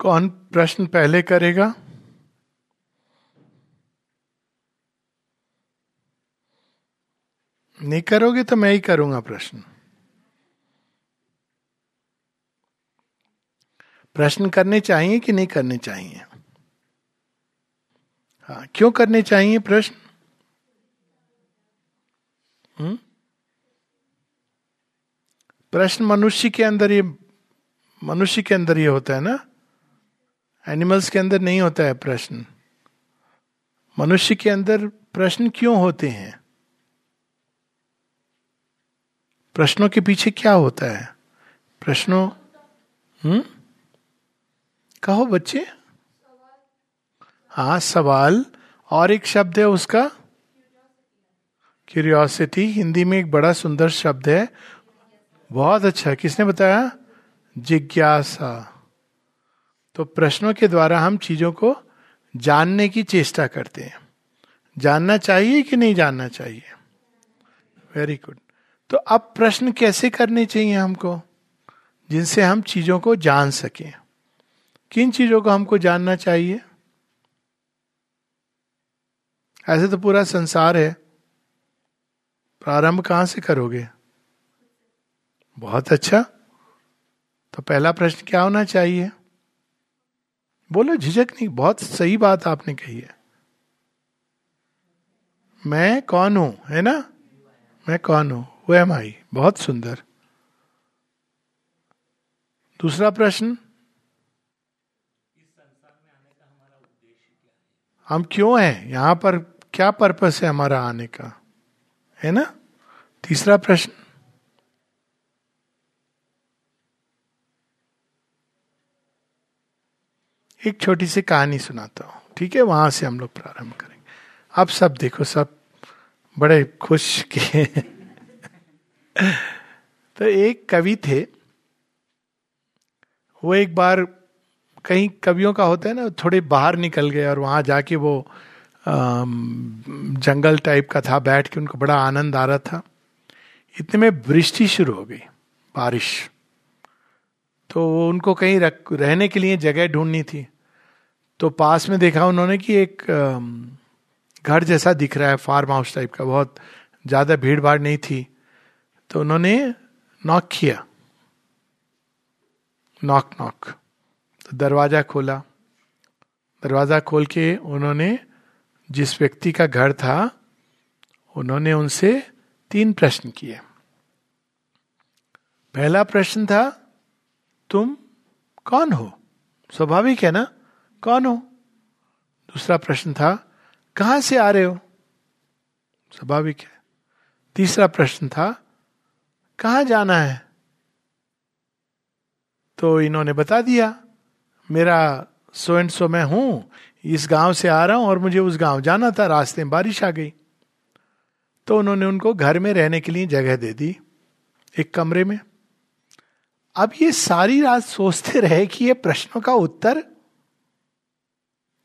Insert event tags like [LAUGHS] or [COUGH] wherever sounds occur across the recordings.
कौन प्रश्न पहले करेगा? नहीं करोगे तो मैं ही करूँगा प्रश्न। प्रश्न करने चाहिए कि नहीं करने चाहिए? हाँ क्यों करने चाहिए प्रश्न? हम्म? प्रश्न मनुष्य के अंदर ये मनुष्य के अंदर ये होता है ना? एनिमल्स के अंदर नहीं होता है प्रश्न। मनुष्य के अंदर प्रश्न क्यों होते हैं? प्रश्नों के पीछे क्या होता है? प्रश्नों हम्म? कहो बच्चे। हाँ सवाल और एक शब्द है उसका। क्यूरियोसिटी हिंदी में एक बड़ा सुंदर शब्द है। बहुत अच्छा किसने बताया? जिज्ञासा। तो प्रश्नों के द्वारा हम चीज़ों को जानने की चेष्टा करते हैं। जानना चाहिए कि नहीं जानना चाहिए? वेरी गुड तो अब प्रश्न कैसे करने चाहिए हमको? जिनसे हम चीज़ों को जान सकें। किन चीज़ों को हमको जानना चाहिए? ऐसे तो पूरा संसार है। प्रारंभ कहाँ से करोगे? बहुत अच्छा। तो पहला प्रश्न क्या होना चाहिए? बोलो, झिझक नहीं, बहुत सही बात आपने कही है। मैं कौन हूँ, है ना? मैं कौन हूँ? वो एम आई बहुत सुंदर। दूसरा प्रश्न? हम क्यों हैं? यहाँ पर क्या पर्पस है हमारा आने का? है ना? तीसरा प्रश्न? एक छोटी सी कहानी सुनाता हूँ। ठीक है? वहाँ से हम लोग प्रारंभ करेंगे। अब सब देखो, सब बड़े खुश के [LAUGHS] तो एक कवि थे। वो एक बार कहीं कवियों का होता है ना, थोड़े बाहर निकल गए और वहाँ जाके वो जंगल टाइप का था, बैठ के उनको बड़ा आनंद आ रहा था। इतने में वृष्टि शुरू हो गई, बारिश। तो उनको कहीं रख, रहने के लिए जगह ढूंढनी थी। तो पास में देखा उन्होंने कि एक घर जैसा दिख रहा है फार्म हाउस टाइप का, बहुत ज़्यादा भीड़ भाड़ नहीं थी। तो उन्होंने नॉक किया। नॉक नॉक तो दरवाज़ा खोला। दरवाज़ा खोल के उन्होंने, जिस व्यक्ति का घर था, उन्होंने उनसे तीन प्रश्न किए। पहला प्रश्न था तुम कौन हो? स्वाभाविक है ना? कौन हो? दूसरा प्रश्न था, कहाँ से आ रहे हो? स्वाभाविक है। तीसरा प्रश्न था, कहाँ जाना है? तो इन्होंने बता दिया, मेरा सो एंड सो मैं हूँ, इस गाँव से आ रहा हूँ और मुझे उस गाँव जाना था, रास्ते में बारिश आ गई। तो उन्होंने उनको घर में रहने के लिए जगह दे दी, एक कमरे में। अब ये सारी रात सोचते रहे कि ये प्रश्नों का उत्तर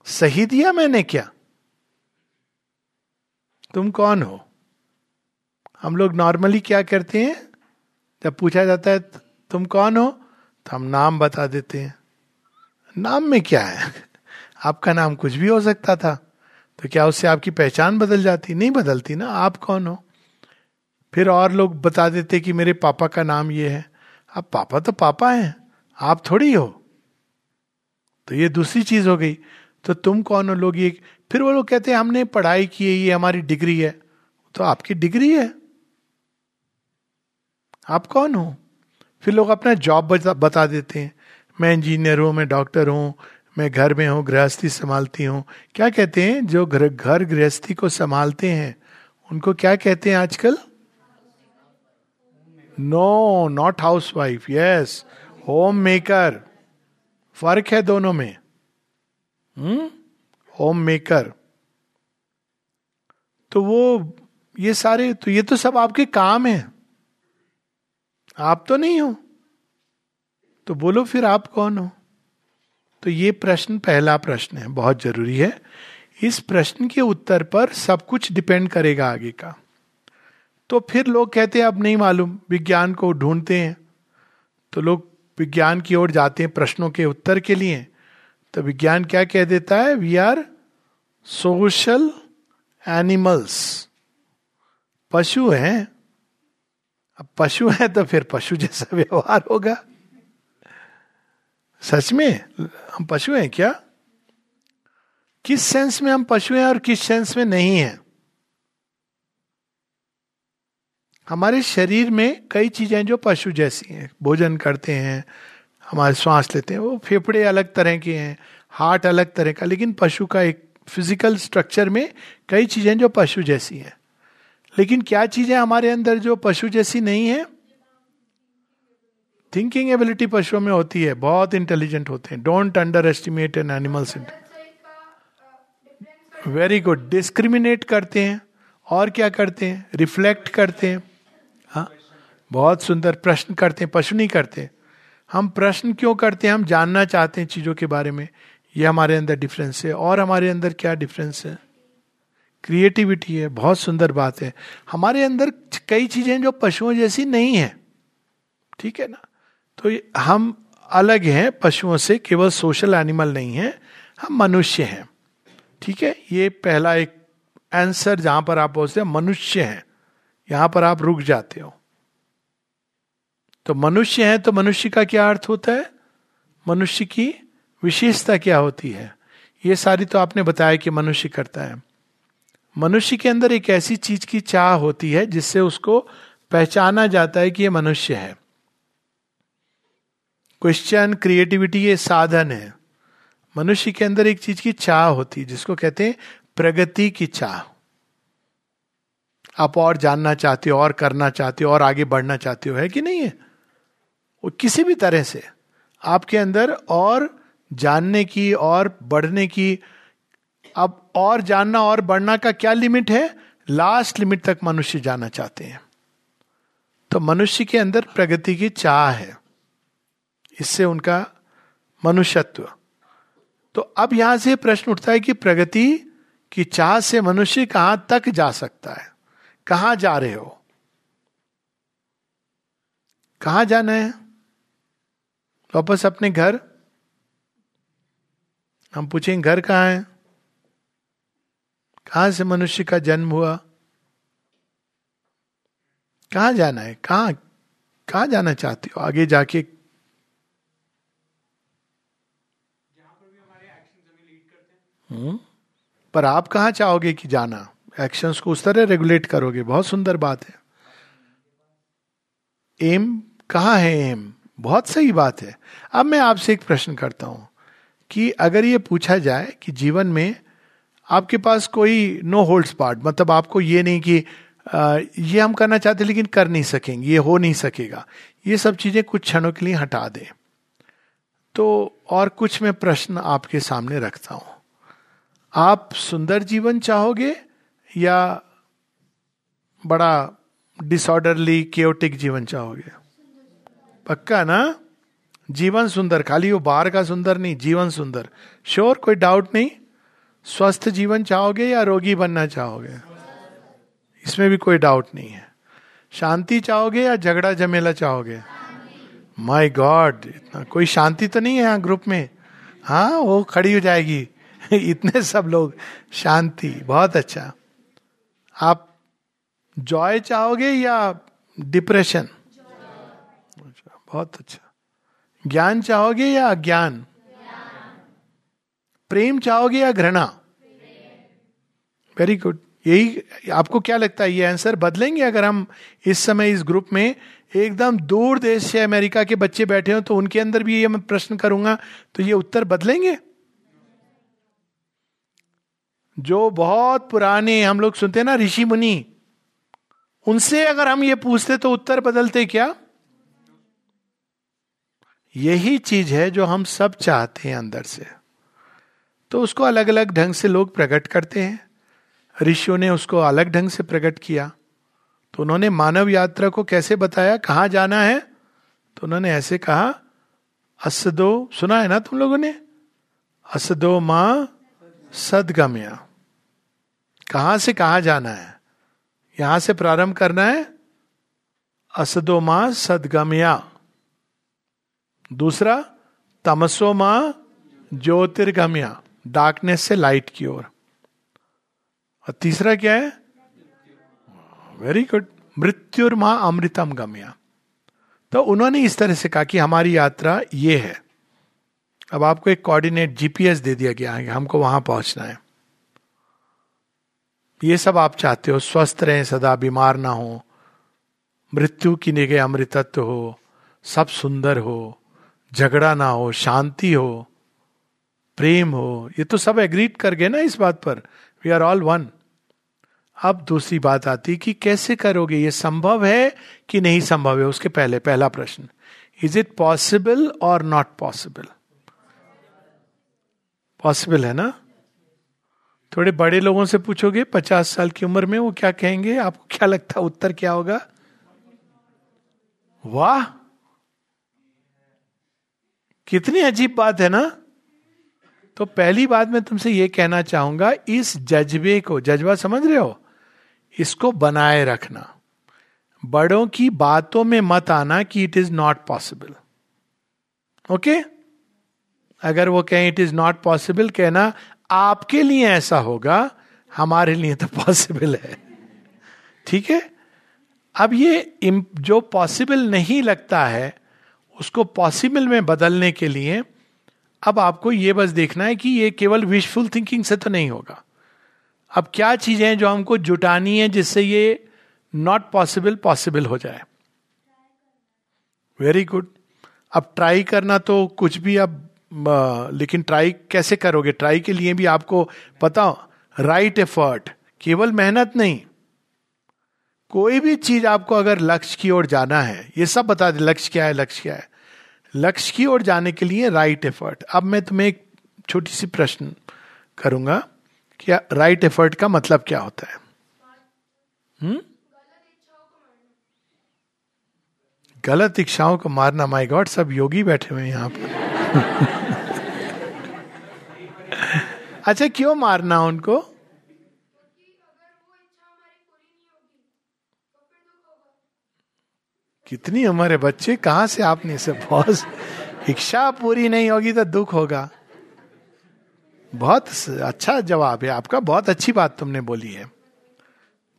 सही दिया मैंने क्या? तुम कौन हो? हम लोग नॉर्मली क्या करते हैं? जब पूछा जाता है, तुम कौन हो? तो हम नाम बता देते हैं। नाम में क्या है? [LAUGHS] आपका नाम कुछ भी हो सकता था। तो क्या उससे आपकी पहचान बदल जाती? नहीं बदलती ना। आप कौन हो? फिर और लोग बता देते कि मेरे पापा का नाम ये है। अब पापा तो पापा हैं आप थोड़ी हो। तो ये दूसरी चीज़ हो गई। तो तुम कौन हो? लोग ये फिर वो लोग कहते हैं हमने पढ़ाई की है ये हमारी डिग्री है। तो आपकी डिग्री है। आप कौन हो? फिर लोग अपना जॉब बता, बता देते हैं। मैं इंजीनियर हूँ मैं डॉक्टर हूँ मैं घर में हूँ गृहस्थी संभालती हूँ। क्या कहते हैं? जो घर घर गृहस्थी को संभालते हैं उनको क्या कहते हैं आजकल? No not housewife yes homemaker फ़र्क है दोनों में। हम्म होम मेकर तो वो ये सारे तो ये तो सब आपके काम है। आप तो नहीं हो। तो बोलो फिर आप कौन हो? तो ये प्रश्न पहला प्रश्न है बहुत ज़रूरी है। इस प्रश्न के उत्तर पर सब कुछ डिपेंड करेगा आगे का। तो फिर लोग कहते हैं, अब नहीं मालूम, विज्ञान को ढूंढते हैं। तो लोग विज्ञान की ओर जाते हैं प्रश्नों के उत्तर के लिए। तो विज्ञान क्या कह देता है? वी आर सोशल एनिमल्स पशु हैं। अब पशु हैं तो फिर पशु जैसा [LAUGHS] व्यवहार होगा। सच में? हम पशु हैं क्या? किस सेंस में हम पशु हैं और किस सेंस में नहीं हैं? हमारे शरीर में कई चीज़ें जो पशु जैसी हैं। भोजन करते हैं, हमारे श्वास लेते हैं, वो फेफड़े अलग तरह के हैं, हार्ट अलग तरह का, लेकिन पशु का एक फ़िज़िकल स्ट्रक्चर में कई चीज़ें जो पशु जैसी हैं। लेकिन क्या चीज़ें हमारे अंदर जो पशु जैसी नहीं है? थिंकिंग एबिलिटी पशुओं में होती है, बहुत इंटेलिजेंट होते हैं। Don't underestimate an animals very good discriminate करते हैं, और क्या करते हैं? रिफ्लेक्ट करते हाँ। बहुत सुंदर प्रश्न करते हैं पशु नहीं करते। हम प्रश्न क्यों करते हैं? हम जानना चाहते हैं चीज़ों के बारे में। ये हमारे अंदर डिफरेंस है। और हमारे अंदर क्या डिफरेंस है? क्रिएटिविटी है। बहुत सुंदर बात है। हमारे अंदर कई चीज़ें जो पशुओं जैसी नहीं है। ठीक है ना? तो हम अलग हैं। पशुओं से केवल सोशल एनिमल नहीं है। हम मनुष्य हैं। ठीक है? ये पहला एक आंसर जहाँ पर आप पहुँचते हैं, मनुष्य हैं। यहाँ पर आप रुक जाते हो। तो मनुष्य है तो मनुष्य का क्या अर्थ होता है? मनुष्य की विशेषता क्या होती है? ये सारी तो आपने बताया कि मनुष्य करता है। मनुष्य के अंदर एक ऐसी चीज़ की चाह होती है जिससे उसको पहचाना जाता है कि ये मनुष्य है। क्वेश्चन क्रिएटिविटी ये साधन है। मनुष्य के अंदर एक चीज़ की चाह होती है, जिसको कहते हैं प्रगति की चाह। आप और जानना चाहते हो, और करना चाहते हो, और आगे बढ़ना चाहते हो, है कि नहीं है? वो किसी भी तरह से आपके अंदर और जानने की और बढ़ने की, अब और जानना और बढ़ना का क्या लिमिट है? लास्ट लिमिट तक मनुष्य जाना चाहते हैं। तो मनुष्य के अंदर प्रगति की चाह है। इससे उनका मनुष्यत्व। तो अब यहाँ से प्रश्न उठता है कि प्रगति की चाह से मनुष्य कहाँ तक जा सकता है? कहाँ जा रहे हो? कहाँ जाना है? वापस अपने घर? हम पूछेंगे घर कहाँ है? कहाँ से मनुष्य का जन्म हुआ? कहाँ जाना है? कहाँ कहाँ जाना चाहते हो? आगे जाके हम्म? पर आप कहा चाहोगे कि जाना? एक्शंस को उस तरह रेगुलेट करोगे। बहुत सुंदर बात है। एम कहा है एम बहुत सही बात है। अब मैं आपसे एक प्रश्न करता हूँ कि अगर ये पूछा जाए कि जीवन में आपके पास कोई नो होल्ड स्पार्ट मतलब आपको ये नहीं कि आ, ये हम करना चाहते लेकिन कर नहीं सकेंगे ये हो नहीं सकेगा ये सब चीज़ें कुछ क्षणों के लिए हटा दें। तो और कुछ मैं प्रश्न आपके सामने रखता हूँ। आप सुंदर जीवन चाहोगे या बड़ा डिसऑर्डरली केओटिक जीवन चाहोगे? पक्का ना? जीवन सुंदर, खाली वो बाहर का सुंदर नहीं, जीवन सुंदर। श्योर कोई डाउट नहीं? स्वस्थ जीवन चाहोगे या रोगी बनना चाहोगे? इसमें भी कोई डाउट नहीं है। शांति चाहोगे या झगड़ा जमेला चाहोगे? माई गॉड इतना कोई शांति तो नहीं है यहाँ ग्रुप में? हाँ वो खड़ी हो जाएगी। [LAUGHS] इतने सब लोग। शांति, बहुत अच्छा। आप जॉय चाहोगे या डिप्रेशन बहुत अच्छा। ज्ञान चाहोगे या अज्ञान? प्रेम चाहोगे या घृणा? वेरी गुड यही आपको क्या लगता है? ये आंसर बदलेंगे अगर हम इस समय इस ग्रुप में एकदम दूर देश से अमेरिका के बच्चे बैठे हो तो उनके अंदर भी ये मैं प्रश्न करूँगा तो ये उत्तर बदलेंगे? जो बहुत पुराने हम लोग सुनते हैं ना, ऋषि मुनि, उनसे अगर हम ये पूछते तो उत्तर बदलते क्या? यही चीज़ है जो हम सब चाहते हैं अंदर से। तो उसको अलग अलग ढंग से लोग प्रकट करते हैं। ऋषियों ने उसको अलग ढंग से प्रकट किया। तो उन्होंने मानव यात्रा को कैसे बताया, कहाँ जाना है? तो उन्होंने ऐसे कहा, असदो सुना है ना तुम लोगों ने? असदो माँ सदगम्या। कहाँ से कहा जाना है? यहाँ से प्रारंभ करना है? असदो माँ सदगम्या। दूसरा तमसो माँ ज्योतिर्गम्या डार्कनेस से लाइट की ओर। और तीसरा क्या है? वेरी गुड मृत्युर्मा अमृतम गम्या। तो उन्होंने इस तरह से कहा कि हमारी यात्रा ये है। अब आपको एक कोऑर्डिनेट जीपीएस दे दिया गया है हमको वहाँ पहुँचना है। ये सब आप चाहते हो, स्वस्थ रहें, सदा बीमार ना हो, मृत्यु की निगे अमृतत्व हो, सब सुंदर हो झगड़ा ना हो, शांति हो, प्रेम हो, ये तो सब एग्रीड कर गए ना इस बात पर। वी आर ऑल वन अब दूसरी बात आती कि कैसे करोगे? ये संभव है कि नहीं संभव है? उसके पहले, पहला प्रश्न। इज़ इट पॉसिबल और नॉट पॉसिबल पॉसिबल है ना? थोड़े बड़े लोगों से पूछोगे, पचास साल की उम्र में वो क्या कहेंगे? आपको क्या लगता है? उत्तर क्या होगा? वाह! कितनी अजीब बात है ना? तो पहली बात मैं तुमसे ये कहना चाहूँगा, इस जज्बे को, जज्बा समझ रहे हो? इसको बनाए रखना। बड़ों की बातों में मत आना कि it is not possible okay अगर वो कहें इट इज़ नॉट पॉसिबल कहना, आपके लिए ऐसा होगा, हमारे लिए तो पॉसिबल है। ठीक है? अब ये जो पॉसिबल नहीं लगता है उसको पॉसिबल में बदलने के लिए अब आपको ये बस देखना है कि ये केवल विशफुल थिंकिंग से तो नहीं होगा। अब क्या चीज़ें हैं जो हमको जुटानी है जिससे ये नॉट पॉसिबल पॉसिबल हो जाए? वेरी गुड अब ट्राई करना तो कुछ भी अब लेकिन ट्राई कैसे करोगे? ट्राई के लिए भी आपको पता राइट एफर्ट केवल मेहनत नहीं। कोई भी चीज़ आपको अगर लक्ष्य की ओर जाना है, ये सब बता दे, लक्ष्य क्या है, लक्ष्य क्या है? लक्ष्य की ओर जाने के लिए राइट एफर्ट अब मैं तुम्हें एक छोटी सी प्रश्न करूँगा कि राइट एफर्ट का मतलब क्या होता है? हुँ? गलत इच्छाओं को मारना माई गॉड सब योगी बैठे हुए यहाँ पर। [LAUGHS] अच्छा क्यों मारना उनको? कितनी हमारे बच्चे, कहाँ से आपने इसे बहुत इच्छा पूरी नहीं होगी तो दुख होगा। बहुत अच्छा जवाब है आपका, बहुत अच्छी बात तुमने बोली है।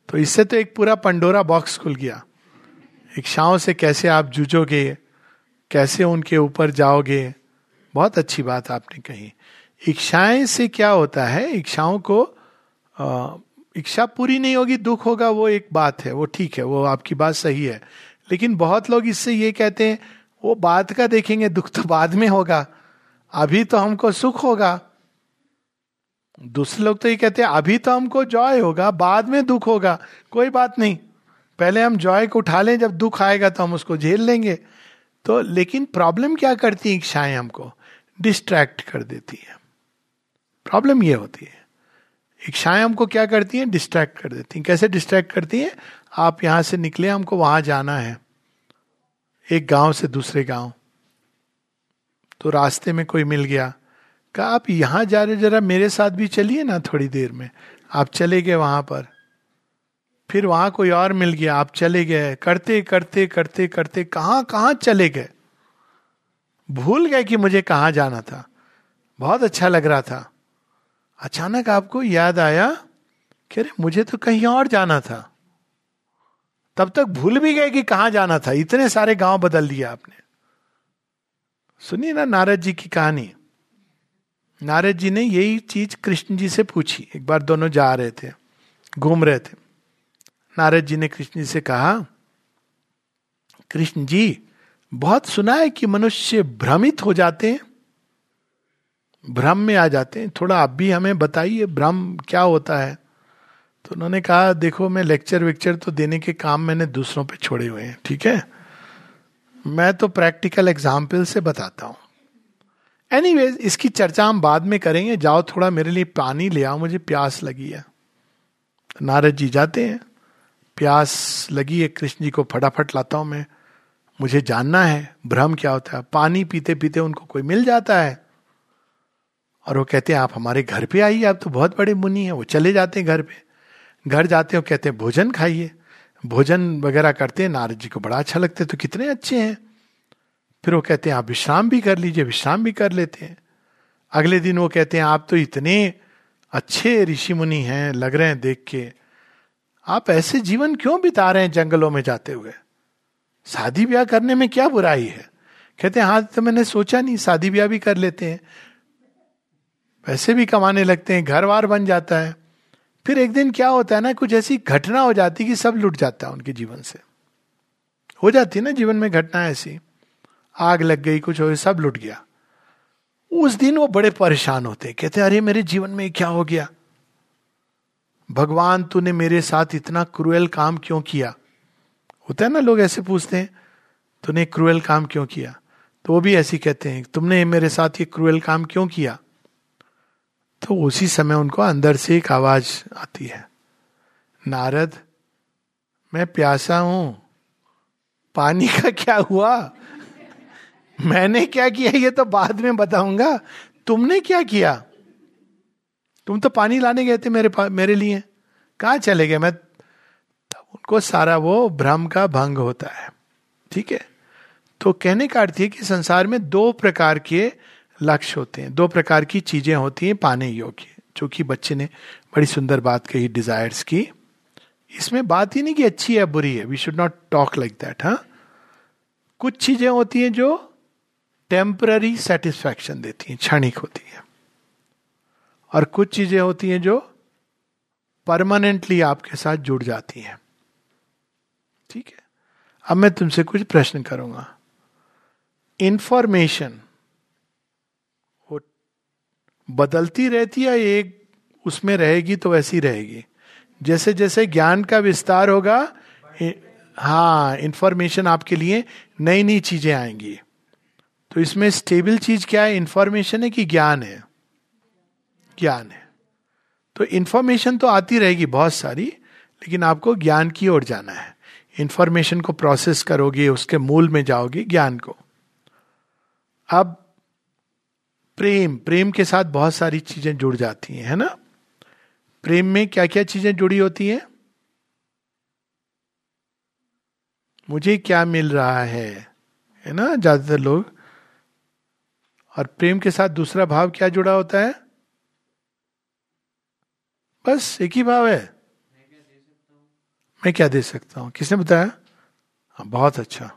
तो इससे तो एक पूरा पंडोरा बॉक्स खुल गया। इच्छाओं से कैसे आप जूझोगे, कैसे उनके ऊपर जाओगे, बहुत अच्छी बात आपने कही। इच्छाएँ से क्या होता है? इच्छाओं को इच्छा पूरी नहीं होगी, दुख होगा, वो एक बात है, वो ठीक है, वो आपकी बात सही है। लेकिन बहुत लोग इससे ये कहते हैं, वो बात का देखेंगे, दुख तो बाद में होगा, अभी तो हमको सुख होगा। दूसरे लोग तो ये कहते हैं, अभी तो हमको जॉय होगा, बाद में दुख होगा, कोई बात नहीं। पहले हम जॉय को उठा लें, जब दुख आएगा तो हम उसको झेल लेंगे। तो लेकिन प्रॉब्लम क्या करती है, इच्छाएँ हमको? डिस्ट्रैक्ट कर देती है। प्रॉब्लम ये होती है। इच्छाएँ हमको क्या करती हैं? डिस्ट्रैक्ट कर देती हैं। कैसे डिस्ट्रैक्ट करती हैं? आप यहाँ से निकले, हमको वहाँ जाना है। एक गाँव से दूसरे गाँव। तो रास्ते में कोई मिल गया। कहा, आप यहाँ जा रहे जरा मेरे साथ भी चलिए ना थोड़ी देर में। आप चले गए वहाँ पर। फिर वहाँ कोई और मिल गया, आप चले गए। करते करते करते करते, कहाँ कहाँ चले गए? भूल गए कि मुझे कहाँ जाना था। बहुत अच्छा लग रहा था। अचानक आपको याद आया कि अरे, मुझे तो कहीं और जाना था। तब तक भूल भी गए कि कहाँ जाना था। इतने सारे गाँव बदल दिया आपने। सुनिए ना नारद जी की कहानी। नारद जी ने यही चीज़ कृष्ण जी से पूछी। एक बार दोनों जा रहे थे, घूम रहे थे। नारद जी ने कृष्ण जी से कहा, कृष्ण जी, बहुत सुना है कि मनुष्य भ्रमित हो जाते हैं। भ्रम में आ जाते हैं। थोड़ा आप भी हमें बताइए, भ्रम क्या होता है? तो उन्होंने कहा, देखो, मैं लेक्चर वेक्चर तो देने के काम मैंने दूसरों पे छोड़े हुए हैं, ठीक है? मैं तो प्रैक्टिकल एग्ज़ाम्पल से बताता हूँ। एनी इसकी चर्चा हम बाद में करेंगे। जाओ, थोड़ा मेरे लिए पानी ले आओ, मुझे प्यास लगी है। तो नारद जी जाते हैं। प्यास लगी है, कृष्ण जी को फटाफट लाता हूँ मैं। मुझे जानना है, भ्रम क्या होता है? पानी पीते पीते उनको कोई मिल जाता है? और वो कहते हैं, आप हमारे घर पे आइए, आप तो बहुत बड़े मुनि हैं, वो चले जाते हैं घर पे। घर जाते हो, कहते हैं, भोजन खाइए। भोजन वगैरह करते हैं, नारद जी को बड़ा अच्छा लगता है तो कितने अच्छे हैं। फिर वो कहते हैं, आप विश्राम भी कर लीजिए, विश्राम भी कर लेते हैं। अगले दिन वो कहते हैं, आप तो इतने अच्छे ऋषि मुनि हैं, लग रहे हैं देख के। आप ऐसे जीवन क्यों बिता रहे हैं जंगलों में जाते हुए? शादी ब्याह करने में क्या बुराई है? कहते हैं हाँ तो मैंने सोचा नहीं, शादी ब्याह भी कर लेते हैं। पैसे भी कमाने लगते हैं, घर बार बन जाता है। फिर एक दिन क्या होता है ना, कुछ ऐसी घटना हो जाती कि सब लुट जाता है उनके जीवन से। हो जाती है ना जीवन में घटना ऐसी। आग लग गई, कुछ हो सब लुट गया। उस दिन वो बड़े परेशान होते कहते अरे, मेरे जीवन में क्या हो गया? भगवान, तूने मेरे साथ इतना क्रूएल काम क्यों किया? होता है ना, लोग ऐसे पूछते हैं, तूने क्रूएल काम क्यों किया? तो वो भी ऐसी कहते हैं, तुमने मेरे साथ ये क्रूएल काम क्यों किया? तो उसी समय उनको अंदर से एक आवाज़ आती है। नारद, मैं प्यासा हूँ। पानी का क्या हुआ? मैंने क्या किया? ये तो बाद में बताऊँगा। तुमने क्या किया? तुम तो पानी लाने गए थे मेरे मेरे लिए। कहा चले गए? मैं तब उनको सारा वो भ्रम का भंग होता है। ठीक है? तो कहने का अर्थ है कि संसार में दो प्रकार के लक्ष्य होते हैं। दो प्रकार की चीज़ें होती हैं पाने योग्य। जो कि बच्चे ने बड़ी सुंदर बात कही डिजायर्स की। इसमें बात ही नहीं कि अच्छी है, बुरी है। We should not talk like that हाँ? कुछ चीज़ें होती हैं जो टेम्पररी सेटिस्फैक्शन देती हैं, क्षणिक होती है। और कुछ चीज़ें होती हैं जो परमानेंटली आपके साथ जुड़ जाती हैं। ठीक है? अब मैं तुमसे कुछ प्रश्न करूँगा। इंफॉर्मेशन बदलती रहती है एक उसमें रहेगी तो वैसी रहेगी? जैसे जैसे ज्ञान का विस्तार होगा हाँ इंफॉर्मेशन आपके लिए नई नई चीज़ें आएँगी। तो इसमें स्टेबल चीज़ क्या है? इंफॉर्मेशन है कि ज्ञान है। ज्ञान है। तो इंफॉर्मेशन तो आती रहेगी बहुत सारी, लेकिन आपको ज्ञान की ओर जाना है। इंफॉर्मेशन को प्रोसेस करोगे, उसके मूल में जाओगे ज्ञान को। अब प्रेम प्रेम के साथ बहुत सारी चीज़ें जुड़ जाती हैं, है ना? प्रेम में क्या क्या चीज़ें जुड़ी होती हैं? मुझे क्या मिल रहा है है ना, ज़्यादातर लोग? और प्रेम के साथ दूसरा भाव क्या जुड़ा होता है? बस एक ही भाव है। मैं क्या दे सकता हूँ? किसने बताया? हाँ बहुत अच्छा।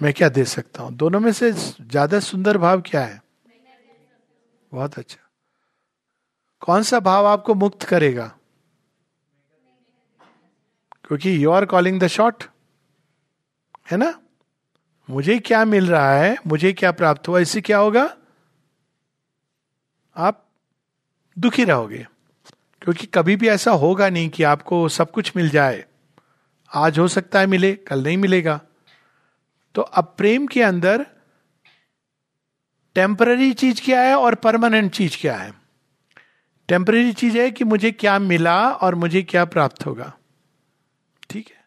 मैं क्या दे सकता हूँ? दोनों में से ज़्यादा सुंदर भाव क्या है? बहुत अच्छा। कौन सा भाव आपको मुक्त करेगा? क्योंकि you are calling the shot है ना? मुझे क्या मिल रहा है? मुझे क्या प्राप्त हुआ? इससे क्या होगा? आप दुखी रहोगे। क्योंकि कभी भी ऐसा होगा नहीं कि आपको सब कुछ मिल जाए। आज हो सकता है मिले, कल नहीं मिलेगा। तो अब प्रेम के अंदर टेम्पररी चीज़ क्या है और परमानेंट चीज़ क्या है? टेम्पररी चीज़ है कि मुझे क्या मिला और मुझे क्या प्राप्त होगा। ठीक है?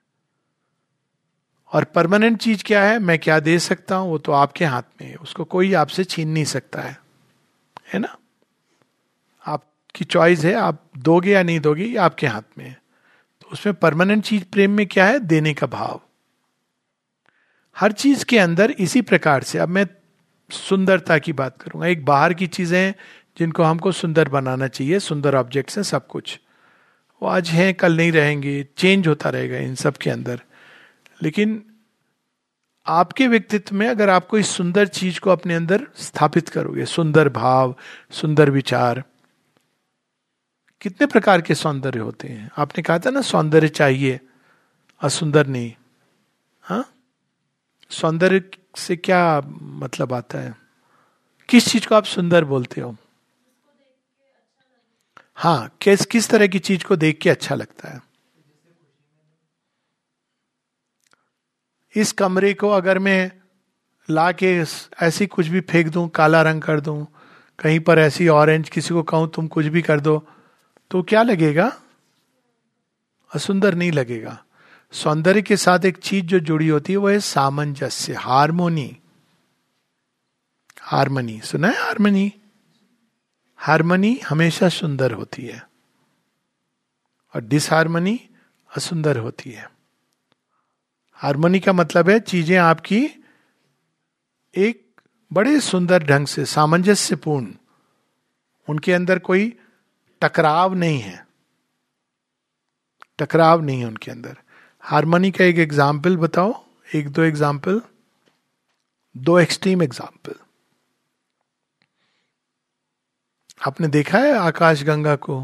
और परमानेंट चीज़ क्या है? मैं क्या दे सकता हूँ? वो तो आपके हाथ में है। उसको कोई आपसे छीन नहीं सकता है। है ना? आपकी चॉइस है, आप दोगे या नहीं दोगे आपके हाथ में है। तो उसमें परमानेंट चीज़ प्रेम में क्या है? देने का भाव। हर चीज़ के अंदर इसी प्रकार से। अब मैं सुंदरता की बात करूँगा। एक बाहर की चीज़ें जिनको हमको सुंदर बनाना चाहिए, सुंदर ऑब्जेक्ट्स हैं, सब कुछ। वो आज हैं, कल नहीं रहेंगे चेंज होता रहेगा इन सब के अंदर। लेकिन आपके व्यक्तित्व में अगर आपको इस सुंदर चीज़ को अपने अंदर स्थापित करोगे, सुंदर भाव, सुंदर विचार, कितने प्रकार के सौंदर्य होते हैं? आपने कहा था ना, सौंदर्य चाहिए असुंदर नहीं। हाँ? सौंदर्य से क्या मतलब आता है? किस चीज़ को आप सुंदर बोलते हो? हाँ किस किस तरह की चीज़ को देख के अच्छा लगता है? इस कमरे को अगर मैं ला के ऐसी कुछ भी फेंक दूँ, काला रंग कर दूँ, कहीं पर ऐसी ऑरेंज किसी को कहूँ, तुम कुछ भी कर दो तो क्या लगेगा? असुंदर नहीं लगेगा। सौंदर्य के साथ एक चीज़ जो जुड़ी होती है, वो है सामंजस्य, हारमोनी। हारमनी, सुना है हारमनी? हारमनी हमेशा सुंदर होती है और डिसहारमनी असुंदर होती है। हारमोनी का मतलब है चीज़ें आपकी एक बड़े सुंदर ढंग से, सामंजस्यपूर्ण, उनके अंदर कोई टकराव नहीं है। टकराव नहीं है उनके अंदर। हारमोनी का एक एग्ज़ाम्पल बताओ, एक दो एग्ज़ाम्पल दो एक्सट्रीम एग्ज़ाम्पल आपने देखा है आकाश गंगा को?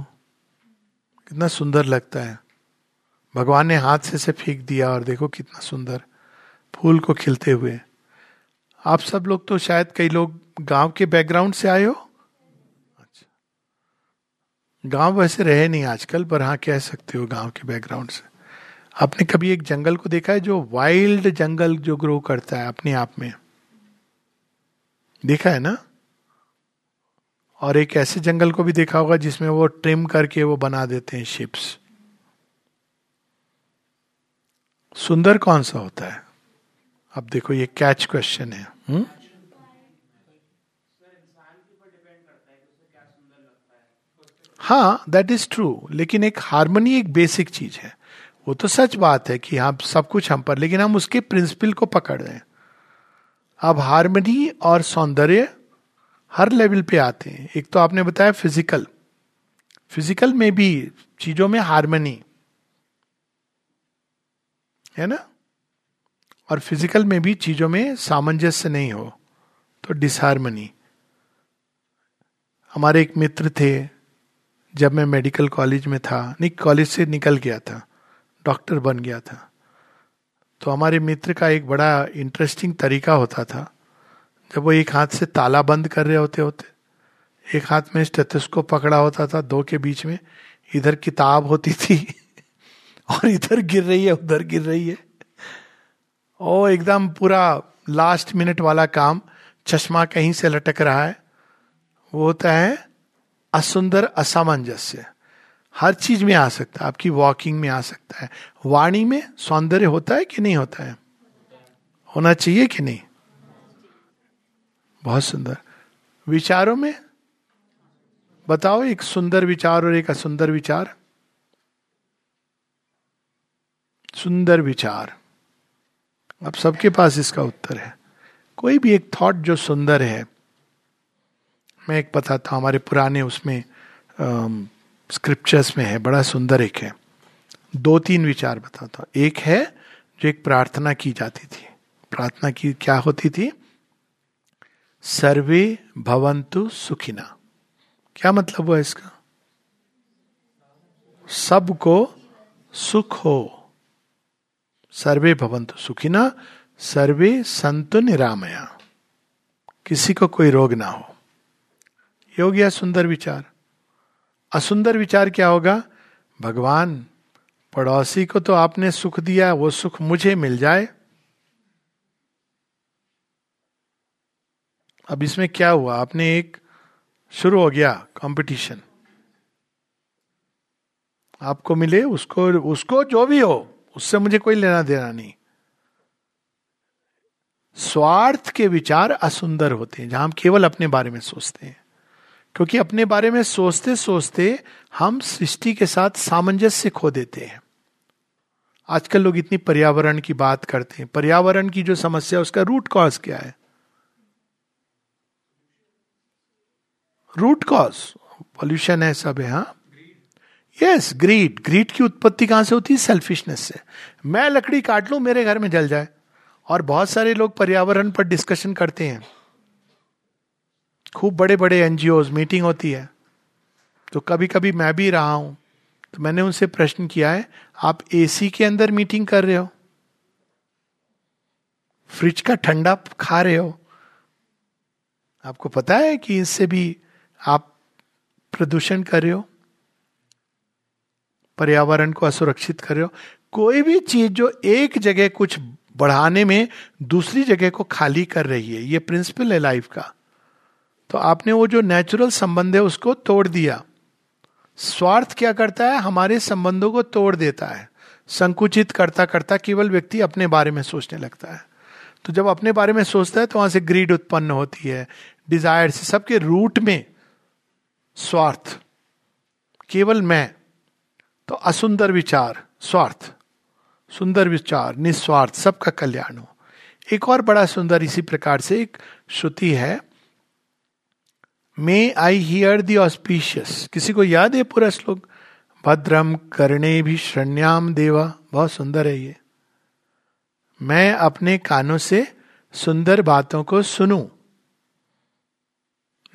कितना सुंदर लगता है। भगवान ने हाथ से से फेंक दिया और देखो कितना सुंदर, फूल को खिलते हुए। आप सब लोग तो शायद कई लोग गाँव के बैकग्राउंड से आए हो। अच्छा। गाँव वैसे रहे नहीं आजकल, पर हाँ कह सकते हो गाँव के बैकग्राउंड से। आपने कभी एक जंगल को देखा है जो वाइल्ड जंगल जो ग्रो करता है अपने आप में? देखा है ना? और एक ऐसे जंगल को भी देखा होगा जिसमें वो ट्रिम करके वो बना देते हैं शिप्स सुंदर कौन सा होता है? अब देखो, ये कैच क्वेश्चन है। हुँ? हाँ दैट इज़ ट्रू लेकिन एक हारमोनी एक बेसिक चीज़ है। वो तो सच बात है कि हाँ सब कुछ हम पर, लेकिन हम उसके प्रिंसिपल को पकड़ रहे हैं। अब हारमोनी और सौंदर्य हर लेवल पे आते हैं। एक तो आपने बताया फ़िज़िकल फ़िज़िकल में भी चीज़ों में हारमोनी है ना? और फ़िज़िकल में भी चीज़ों में सामंजस्य नहीं हो तो डिसहारमनी हमारे एक मित्र थे, जब मैं मेडिकल कॉलेज में था, नहीं कॉलेज से निकल गया था। डॉक्टर बन गया था। तो हमारे मित्र का एक बड़ा इंटरेस्टिंग तरीका होता था। जब वो एक हाथ से ताला बंद कर रहे होते होते, एक हाथ में स्टेथस्को पकड़ा होता था, दो के बीच में, इधर किताब होती थी, [LAUGHS] और इधर गिर रही है, उधर गिर रही है। ओ, एकदम पूरा लास्ट मिनट वाला काम, चश्मा कहीं से लटक रहा है। वो होता है, असुंदर असामंजस्य। हर चीज़ में आ सकता है, आपकी वॉकिंग में आ सकता है। वाणी में सौंदर्य होता है कि नहीं होता है? होना चाहिए कि नहीं? बहुत सुंदर। विचारों में बताओ, एक सुंदर विचार और एक असुंदर विचार। सुंदर विचार। अब सबके पास इसका उत्तर है। कोई भी एक थॉट जो सुंदर है, मैं एक पता था हमारे पुराने उसमें स्क्रिप्चर्स में है, बड़ा सुंदर एक है। दो तीन विचार बताता हूँ। एक है जो एक प्रार्थना की जाती थी। प्रार्थना की क्या होती थी? सर्वे भवंतु सुखिना। क्या मतलब हुआ इसका? सबको सुख हो। सर्वे भवंतु सुखिना, सर्वे संतु निरामया। किसी को कोई रोग ना हो। ये हो सुंदर विचार। असुंदर विचार क्या होगा? भगवान, पड़ोसी को तो आपने सुख दिया, वो सुख मुझे मिल जाए। अब इसमें क्या हुआ? आपने एक शुरू हो गया कंपटीशन आपको मिले, उसको उसको जो भी हो, उससे मुझे कोई लेना देना नहीं। स्वार्थ के विचार असुंदर होते हैं, जहाँ हम केवल अपने बारे में सोचते हैं। क्योंकि अपने बारे में सोचते सोचते हम सृष्टि के साथ सामंजस्य खो देते हैं। आजकल लोग इतनी पर्यावरण की बात करते हैं। पर्यावरण की जो समस्या उसका रूट कॉज क्या है? रूट कॉज पॉल्यूशन है सब, है। हाँ यस ग्रीड ग्रीड की उत्पत्ति कहाँ से होती है? सेल्फिशनेस से। मैं लकड़ी काट लू, मेरे घर में जल जाए। और बहुत सारे लोग पर्यावरण पर डिस्कशन करते हैं। खूब बड़े बड़े एनजीओ मीटिंग होती है तो कभी कभी मैं भी रहा हूँ तो मैंने उनसे प्रश्न किया है, आप एसी के अंदर मीटिंग कर रहे हो? फ्रिज का ठंडा खा रहे हो? आपको पता है कि इससे भी आप प्रदूषण कर रहे हो? पर्यावरण को असुरक्षित कर रहे हो? कोई भी चीज़ जो एक जगह कुछ बढ़ाने में दूसरी जगह को खाली कर रही है, ये प्रिंसिपल है लाइफ का। तो आपने वो जो नेचुरल संबंध है उसको तोड़ दिया। स्वार्थ क्या करता है? हमारे संबंधों को तोड़ देता है। संकुचित करता करता केवल व्यक्ति अपने बारे में सोचने लगता है। तो जब अपने बारे में सोचता है तो वहाँ से ग्रीड उत्पन्न होती है। डिज़ायर से सबके रूट में स्वार्थ। केवल मैं। तो असुंदर विचार, स्वार्थ। सुंदर विचार, निस्वार्थ, सबका कल्याण हो। एक और बड़ा सुंदर इसी प्रकार से एक श्रुति है। मे आई हियर दी ऑस्पिशियस किसी को याद है पूरा श्लोक? भद्रम करणे भी श्रण्याम देवा। बहुत सुंदर है ये। मैं अपने कानों से सुंदर बातों को सुनूं।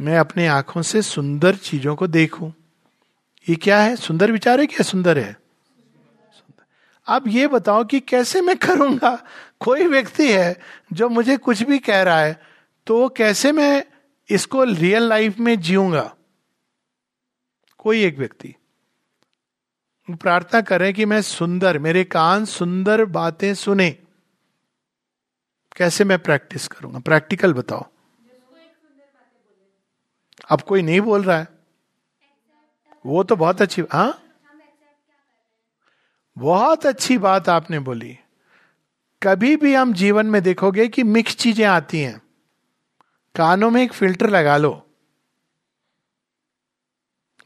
मैं अपने आँखों से सुंदर चीज़ों को देखूँ। ये क्या है? सुंदर विचार है क्या? सुंदर है। अब ये बताओ कि कैसे मैं करूँगा? कोई व्यक्ति है जो मुझे कुछ भी कह रहा है तो कैसे मैं इसको रियल लाइफ में जीऊँगा। कोई एक व्यक्ति। प्रार्थना करें कि मैं सुंदर, मेरे कान सुंदर बातें सुने। कैसे मैं प्रैक्टिस करूँगा? प्रैक्टिकल बताओ। अब कोई नहीं बोल रहा है। वो तो बहुत अच्छी हाँ? बहुत अच्छी बात आपने बोली। कभी भी हम जीवन में देखोगे कि मिक्स चीज़ें आती हैं। कानों में एक फ़िल्टर लगा लो।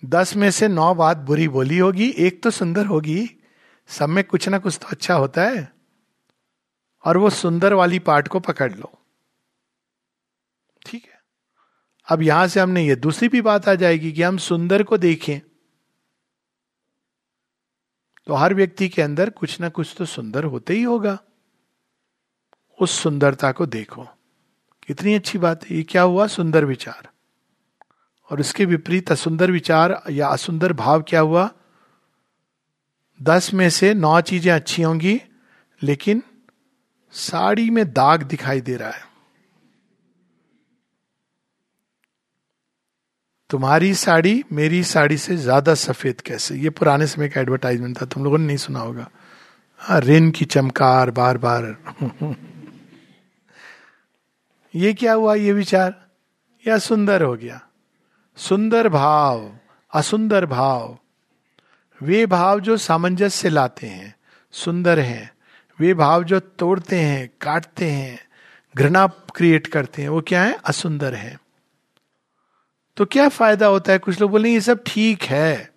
दस में से नौ बात बुरी बोली होगी, एक तो सुंदर होगी। सब में कुछ ना कुछ तो अच्छा होता है। और वो सुंदर वाली पार्ट को पकड़ लो। ठीक है? अब यहाँ से हमने ये दूसरी भी बात आ जाएगी कि हम सुंदर को देखें। तो हर व्यक्ति के अंदर कुछ ना कुछ तो सुंदर होते ही होगा। उस सुंदरता को देखो। कितनी अच्छी बात है, ये क्या हुआ? सुंदर विचार। और उसके विपरीत असुंदर विचार या असुंदर भाव क्या हुआ? दस में से नौ चीज़ें अच्छी होंगी, लेकिन साड़ी में दाग दिखाई दे रहा है। तुम्हारी साड़ी मेरी साड़ी से ज़्यादा सफ़ेद कैसे? ये पुराने समय का एडवर्टाइजमेंट था, तुम लोगों ने नहीं सुना होगा। हाँ रेन की चमकार बार बार। [LAUGHS] ये क्या हुआ, ये विचार? या सुंदर हो गया? सुंदर भाव, असुंदर भाव। वे भाव जो सामंजस्य लाते हैं, सुंदर हैं। वे भाव जो तोड़ते हैं, काटते हैं, घृणा क्रिएट करते हैं, वो क्या है? असुंदर है। तो क्या फ़ायदा होता है? कुछ लोग बोले ये सब ठीक है।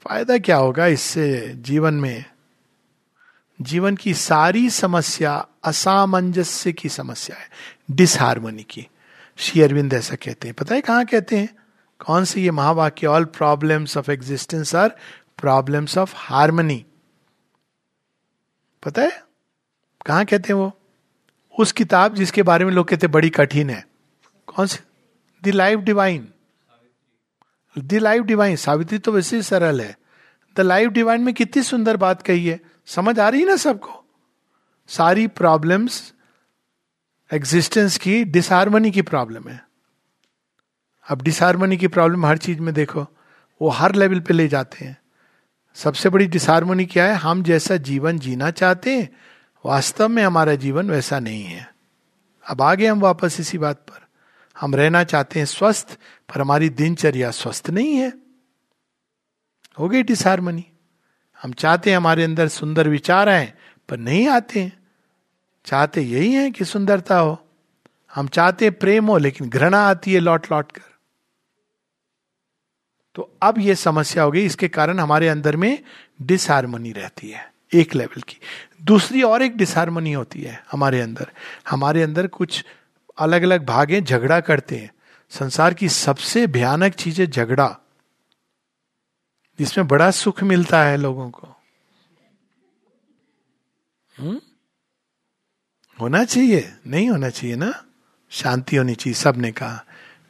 फ़ायदा क्या होगा इससे जीवन में? जीवन की सारी समस्या असामंजस्य की समस्या है डिसहारमोनी की। श्री अरविंद ऐसा कहते हैं। पता है कहाँ कहते हैं? कौन से ये महावाक्य? All problems of existence are problems of harmony पता है? कहा कहते हैं वो? उस किताब जिसके बारे में लोग कहते बड़ी कठिन है। कौन सी? The life divine the life divine Savitri तो वैसे ही सरल है। द लाइफ डिवाइन में कितनी सुंदर बात कही है। समझ आ रही ना सबको? सारी प्रॉब्लम्स एग्जिस्टेंस की डिसहारमोनी की प्रॉब्लम है। अब डिसहारमोनी की प्रॉब्लम हर चीज़ में देखो, वो हर लेवल पे ले जाते हैं। सबसे बड़ी डिसहारमोनी क्या है? हम जैसा जीवन जीना चाहते हैं, वास्तव में हमारा जीवन वैसा नहीं है। अब आगे हम वापस इसी बात पर। हम रहना चाहते हैं स्वस्थ, पर हमारी दिनचर्या स्वस्थ नहीं है। हो गई डिसहारमोनी हम चाहते हैं हमारे अंदर सुंदर विचार आए, पर नहीं आते हैं। चाहते यही है कि सुंदरता हो। हम चाहते हैं प्रेम हो, लेकिन घृणा आती है लौट लौट कर। तो अब यह समस्या हो गई, इसके कारण हमारे अंदर में डिसहारमोनी रहती है, एक लेवल की। दूसरी और एक डिसहारमोनी होती है हमारे अंदर। हमारे अंदर कुछ अलग अलग भागे झगड़ा करते हैं। संसार की सबसे भयानक चीज़ है झगड़ा। जिसमें बड़ा सुख मिलता है लोगों को। हुँ? होना चाहिए। नहीं होना चाहिए ना? शांति होनी चाहिए, सबने कहा।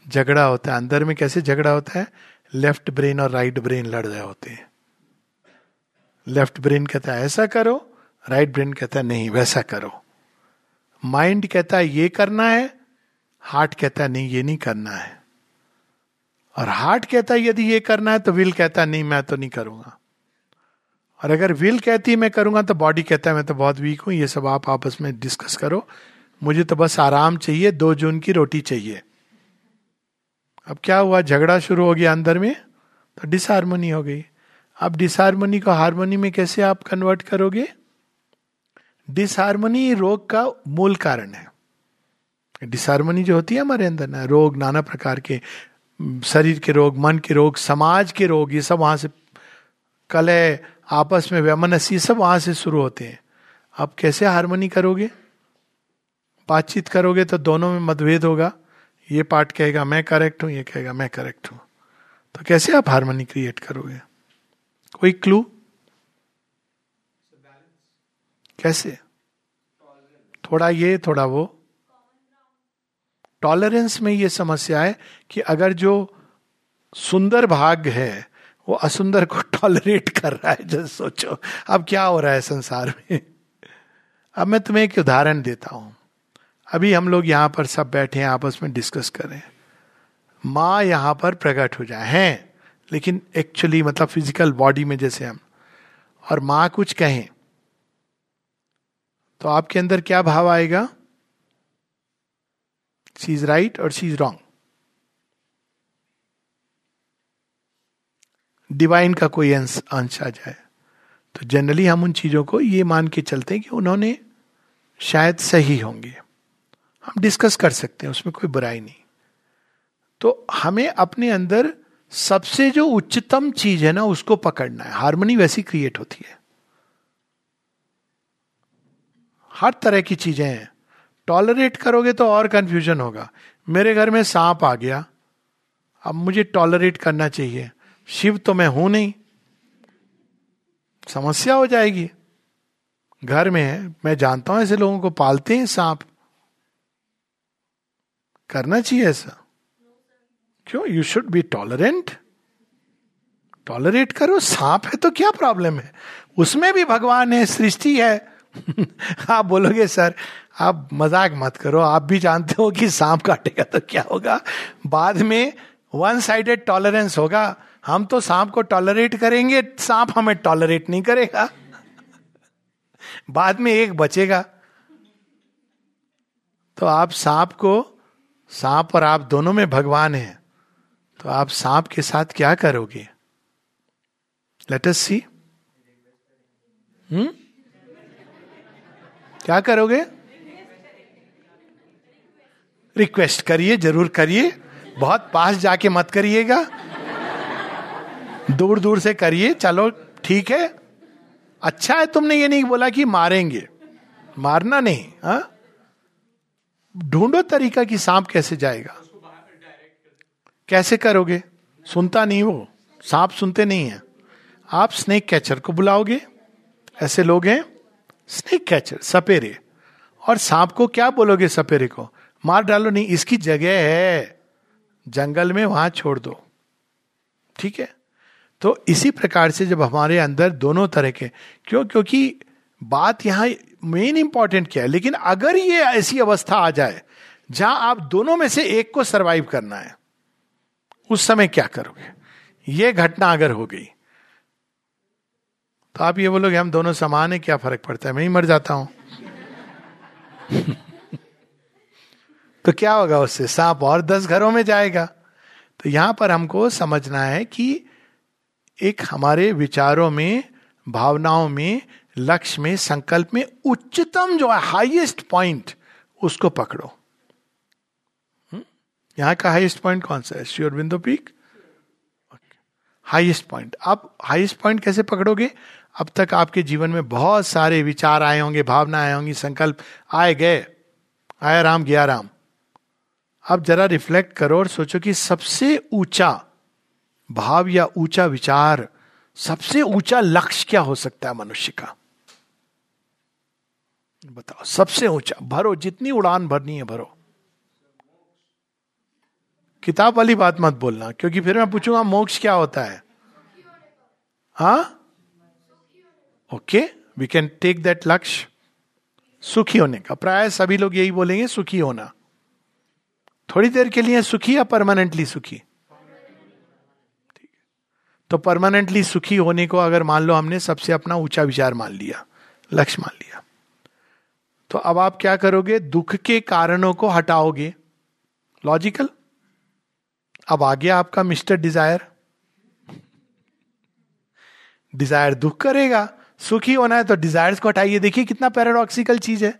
झगड़ा होता है, अंदर में कैसे झगड़ा होता है? लेफ़्ट ब्रेन और राइट ब्रेन लड़ रहे होते हैं। लेफ़्ट ब्रेन कहता है, ऐसा करो। राइट ब्रेन कहता है, नहीं, वैसा करो। माइंड कहता है, ये करना है। हार्ट कहता है, नहीं, ये नहीं करना है। और हार्ट कहता है, यदि ये करना है तो विल कहता है, नहीं, मैं तो नहीं करूँगा। और अगर विल कहती है, मैं करूँगा तो बॉडी कहता है, मैं तो बहुत वीक हूँ, ये सब आप आपस में डिस्कस करो। मुझे तो बस आराम चाहिए, दो जून की रोटी चाहिए। अब क्या हुआ, झगड़ा शुरू हो गया अंदर में तो डिसहारमोनी हो गई। अब डिसहारमोनी को हारमोनी में कैसे आप कन्वर्ट करोगे? डिसहारमोनी रोग का मूल कारण है। डिसहारमोनी जो होती है हमारे अंदर ना, रोग नाना प्रकार के शरीर के रोग, मन के रोग, समाज के रोग, ये सब वहाँ से कलह, आपस में वैमनस ये सब वहाँ से शुरू होते हैं। आप कैसे हारमोनी करोगे? बातचीत करोगे तो दोनों में मतभेद होगा। ये पार्ट कहेगा, मैं करेक्ट हूँ, ये कहेगा, मैं करेक्ट हूँ। तो कैसे आप हारमोनी क्रिएट करोगे? कोई क्लू कैसे? थोड़ा ये, थोड़ा वो। टॉलरेंस में ये समस्या है कि अगर जो सुंदर भाग है, वो असुंदर को [LAUGHS] टॉलरेट कर रहा है जब सोचो। अब क्या हो रहा है संसार में? अब मैं तुम्हें एक उदाहरण देता हूँ। अभी हम लोग यहाँ पर सब बैठे हैं, आपस में डिस्कस करें माँ यहाँ पर प्रकट हो जाए, हैं। लेकिन एक्चुअली मतलब फ़िज़िकल बॉडी में जैसे हम। और माँ कुछ कहें तो आपके अंदर क्या भाव आएगा? शी इज़ राइट और शी इज़ रॉन्ग। डिवाइन का कोई अंश अंश आ जाए। तो जनरली हम उन चीज़ों को ये मान के चलते हैं कि उन्होंने शायद सही होंगे। हम डिस्कस कर सकते हैं, उसमें कोई बुराई नहीं। तो हमें अपने अंदर सबसे जो उच्चतम चीज़ है ना, उसको पकड़ना है। हारमोनी वैसी क्रिएट होती है। हर तरह की चीज़ें हैं। टॉलरेट करोगे तो और कंफ्यूजन होगा। मेरे घर में सांप आ गया। अब मुझे टॉलरेट करना चाहिए। शिव तो मैं हूँ नहीं। समस्या हो जाएगी। घर में है। मैं जानता हूँ ऐसे लोगों को पालते हैं सांप। करना चाहिए ऐसा। क्यों? You should be tolerant tolerate करो। सांप है तो क्या प्रॉब्लम है? उसमें भी भगवान है, सृष्टि है। [LAUGHS] आप बोलोगे, सर आप मज़ाक मत करो, आप भी जानते हो कि सांप काटेगा तो क्या होगा। बाद में वन साइडेड टॉलरेंस होगा। हम तो सांप को टॉलरेट करेंगे, सांप हमें टॉलरेट नहीं करेगा। बाद में एक बचेगा। तो आप सांप को, सांप और आप दोनों में भगवान हैं तो आप सांप के साथ क्या करोगे? Let us see hmm? क्या करोगे? रिक्वेस्ट करिए, ज़रूर करिए। बहुत पास जाके मत करिएगा। दूर दूर से करिए। चलो, ठीक है। अच्छा है तुमने ये नहीं बोला कि मारेंगे। मारना नहीं, हा? ढूंढो तरीका कि सांप कैसे जाएगा। कैसे करोगे? सुनता नहीं वो सांप सुनते नहीं है। आप स्नेक कैचर को बुलाओगे। ऐसे लोग हैं। स्नेक कैचर सपेरे। और सांप को क्या बोलोगे सपेरे को? मार डालो, नहीं, इसकी जगह है। जंगल में वहाँ छोड़ दो। ठीक है? तो इसी प्रकार से जब हमारे अंदर दोनों तरह के, क्यों? क्योंकि बात यहाँ मेन इंपॉर्टेंट क्या है? लेकिन अगर ये ऐसी अवस्था आ जाए, जहाँ आप दोनों में से एक को सरवाइव करना है, उस समय क्या करोगे? ये घटना अगर हो गई तो आप ये बोलोगे, हम दोनों समान है, क्या फ़र्क पड़ता है? मैं ही मर जाता हूँ। [LAUGHS] तो क्या होगा उससे? सांप और दस घरों में जाएगा। तो यहाँ पर हमको समझना है कि एक हमारे विचारों में, भावनाओं में, लक्ष्य में, संकल्प में उच्चतम जो है हाईएस्ट पॉइंट उसको पकड़ो। यहाँ का हाईएस्ट पॉइंट कौन सा है? श्योर बिंदु पीक हाईएस्ट पॉइंट आप हाईएस्ट पॉइंट कैसे पकड़ोगे? अब तक आपके जीवन में बहुत सारे विचार आए होंगे भावना आए होंगी, संकल्प आए गए। आया राम, गया राम। अब जरा रिफ्लेक्ट करो और सोचो कि सबसे ऊँचा भाव या ऊँचा विचार, सबसे ऊँचा लक्ष्य क्या हो सकता है मनुष्य का? बताओ, सबसे ऊँचा, भरो, जितनी उड़ान भरनी है भरो। किताब वाली बात मत बोलना, क्योंकि फिर मैं पूछूँगा, मोक्ष क्या होता है? हा? Okay we can take that लक्ष्य। सुखी होने का, प्राय सभी लोग यही बोलेंगे, सुखी होना। थोड़ी देर के लिए सुखी या परमानेंटली सुखी? ठीक तो परमानेंटली सुखी होने को अगर मान लो हमने सबसे अपना ऊँचा विचार मान लिया, लक्ष्य मान लिया तो अब आप क्या करोगे? दुख के कारणों को हटाओगे। लॉजिकल अब आ गया आपका मिस्टर डिज़ायर? डिज़ायर दुख करेगा। सुखी होना है तो डिजायर्स को हटाइए। देखिए कितना पैराडॉक्सिकल चीज़ है।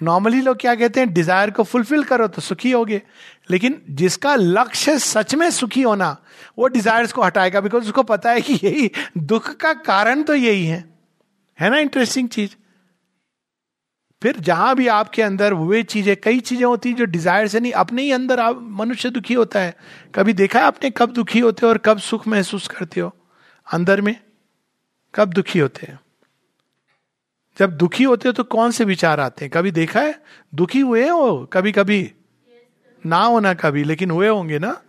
नॉर्मली लोग क्या कहते हैं डिज़ायर को फुलफिल करो तो सुखी होगे। लेकिन जिसका लक्ष्य सच में सुखी होना, वो डिजायर्स को हटाएगा बिकॉज़ उसको पता है कि यही दुख का कारण तो यही है। है ना इंटरेस्टिंग चीज़? फिर जहाँ भी आपके अंदर वे चीज़ें, कई चीज़ें होती जो डिज़ायर से नहीं, अपने ही अंदर आप मनुष्य दुखी होता है। कभी देखा है आपने कब दुखी होते हो और कब सुख महसूस करते हो? अंदर में कब दुखी होते हैं? जब दुखी होते हो तो कौन से विचार आते हैं? कभी देखा है? दुखी हुए हो कभी कभी ना होना कभी, लेकिन हुए होंगे ना?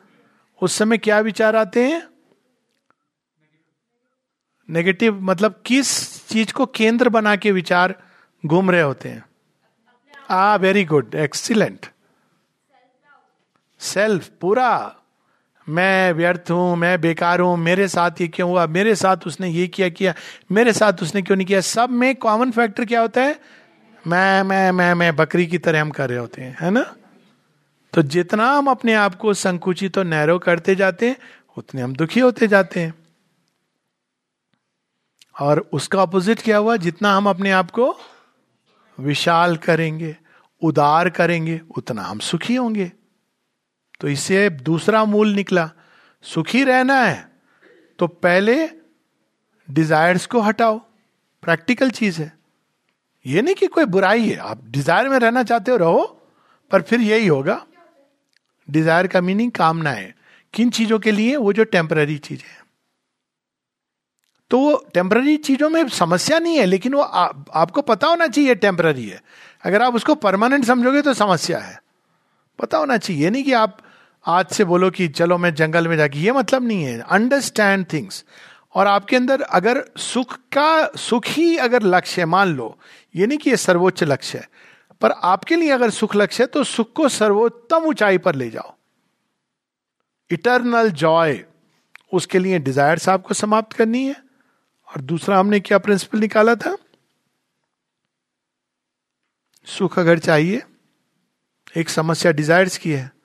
उस समय क्या विचार आते हैं? नेगेटिव मतलब किस चीज़ को केंद्र बना के विचार घूम रहे होते हैं? आ वेरी गुड एक्सीलेंट सेल्फ पूरा। मैं व्यर्थ हूँ, मैं बेकार हूँ, मेरे साथ ये क्यों हुआ? मेरे साथ उसने ये किया किया। मेरे साथ उसने क्यों नहीं किया? सब में कॉमन फैक्टर क्या होता है? मैं मैं मैं मैं बकरी की तरह हम कर रहे होते हैं, है ना? तो जितना हम अपने आप को संकुचित तो और नैरो करते जाते हैं, उतने हम दुखी होते जाते हैं। और उसका अपोजिट क्या हुआ? जितना हम अपने आप को विशाल करेंगे, उदार करेंगे, उतना हम सुखी होंगे। तो इससे दूसरा मूल निकला। सुखी रहना है तो पहले डिजायर्स को हटाओ। प्रैक्टिकल चीज़ है। ये नहीं कि कोई बुराई है आप डिज़ायर में रहना चाहते हो रहो पर फिर यही होगा। डिज़ायर का मीनिंग कामना है। किन चीज़ों के लिए? वो जो टेम्पररी चीज़ है। तो वो टेम्पररी चीज़ों में समस्या नहीं है लेकिन वो आ, आपको पता होना चाहिए टेम्पररी है। अगर आप उसको परमानेंट समझोगे तो समस्या है। पता होना चाहिए। नहीं कि आप आज से बोलो कि चलो मैं जंगल में जाके, ये मतलब नहीं है। अंडरस्टैंड थिंग्स और आपके अंदर अगर सुख का, सुख ही अगर लक्ष्य है, मान लो, ये नहीं कि ये सर्वोच्च लक्ष्य है, पर आपके लिए अगर सुख लक्ष्य है तो सुख को सर्वोत्तम ऊंचाई पर ले जाओ। इटरनल जॉय उसके लिए डिजायर्स आपको समाप्त करनी है। और दूसरा, हमने क्या प्रिंसिपल निकाला था? सुख अगर चाहिए, एक समस्या डिजायर्स की है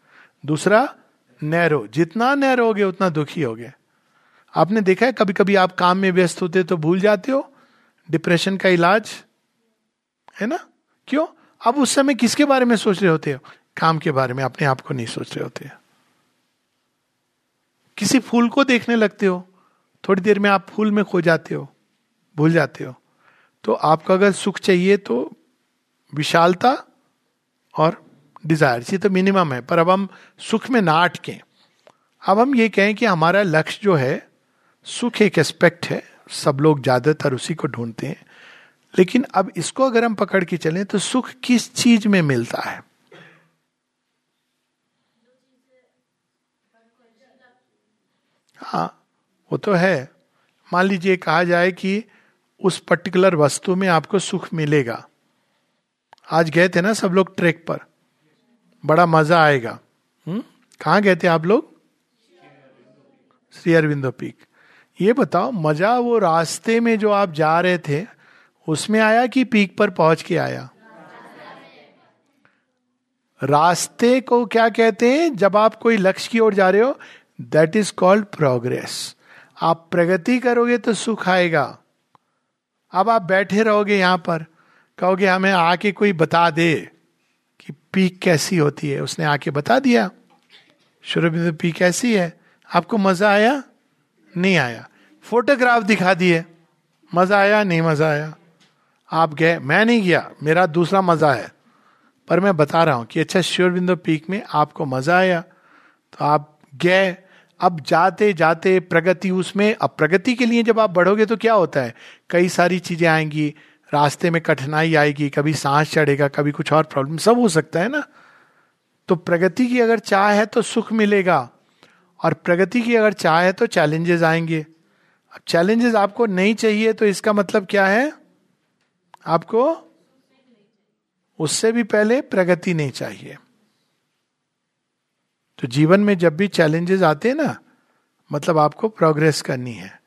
दूसरा, नैरो। जितना नैरो हो गए उतना दुखी हो गए आपने देखा है कभी कभी आप काम में व्यस्त होते तो भूल जाते हो? डिप्रेशन का इलाज? है ना? क्यों? अब उस समय किसके बारे में सोच रहे होते हो? काम के बारे में, अपने आप को नहीं सोच रहे होते। किसी फूल को देखने लगते हो? थोड़ी देर में आप फूल में खो जाते हो, भूल जाते हो। तो आपको अगर सुख चाहिए तो विशालता और डिज़ायर ये तो मिनिमम है। पर अब हम सुख में ना अटकें। अब हम ये कहें कि हमारा लक्ष्य जो है, सुख एक एस्पेक्ट है। सब लोग ज़्यादातर उसी को ढूंढते हैं। लेकिन अब इसको अगर हम पकड़ के चलें तो सुख किस चीज़ में मिलता है? हाँ वो तो है। मान लीजिए, कहा जाए कि उस पर्टिकुलर वस्तु में आपको सुख मिलेगा। आज गए थे ना सब लोग ट्रेक पर। बड़ा मज़ा आएगा। कहाँ गए थे आप लोग? श्री अरविंदो पीक। ये बताओ, मज़ा वो रास्ते में जो आप जा रहे थे, उसमें आया कि पीक पर पहुँच के आया? रास्ते को क्या कहते हैं? जब आप कोई लक्ष्य की ओर जा रहे हो दैट इज़ कॉल्ड प्रोग्रेस आप प्रगति करोगे तो सुख आएगा। अब आप बैठे रहोगे यहाँ पर, कहोगे हमें आके कोई बता दे। कि पीक कैसी होती है? उसने आके बता दिया, शुरू पीक कैसी है, आपको मज़ा आया? नहीं आया. फोटोग्राफ दिखा दिए. मज़ा आया? नहीं मज़ा आया. आप गए? मैं नहीं गया, मेरा दूसरा मज़ा है. पर मैं बता रहा हूँ कि अच्छा श्योर बिंदु पीक में आपको मज़ा आया तो आप गए। अब जाते जाते प्रगति, उसमें अब प्रगति के लिए जब आप बढ़ोगे तो क्या होता है? कई सारी चीज़ें आएँगी रास्ते में कठिनाई आएगी, कभी सांस चढ़ेगा, कभी कुछ और प्रॉब्लम सब हो सकता है ना? तो प्रगति की अगर चाह है तो सुख मिलेगा, और प्रगति की अगर चाह है तो चैलेंजेस आएँगे। अब चैलेंजेस आपको नहीं चाहिए तो इसका मतलब क्या है? आपको उससे भी पहले प्रगति नहीं चाहिए। तो जीवन में जब भी चैलेंजेस आते हैं ना मतलब आपको प्रोग्रेस करनी है।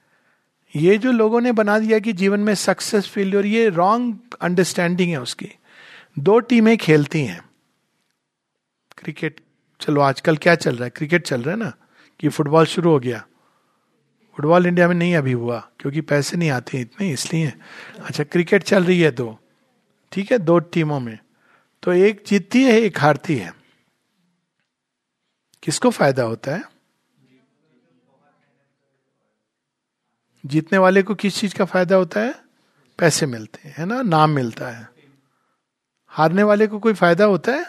ये जो लोगों ने बना दिया कि जीवन में सक्सेस फेल्योर ये रॉन्ग अंडरस्टैंडिंग है उसकी। दो टीमें खेलती हैं। क्रिकेट, चलो आजकल क्या चल रहा है? क्रिकेट चल रहा है ना, कि फुटबॉल शुरू हो गया। फुटबॉल इंडिया में नहीं अभी हुआ, क्योंकि पैसे नहीं आते इतने, इसलिए। अच्छा क्रिकेट चल रही है दो। ठीक है, दो टीमों में। तो एक जीतती है, एक हारती है। किसको फ़ायदा होता है? जीतने वाले को किस चीज़ का फ़ायदा होता है? पैसे मिलते हैं, है ना? नाम मिलता है। हारने वाले को कोई फ़ायदा होता है?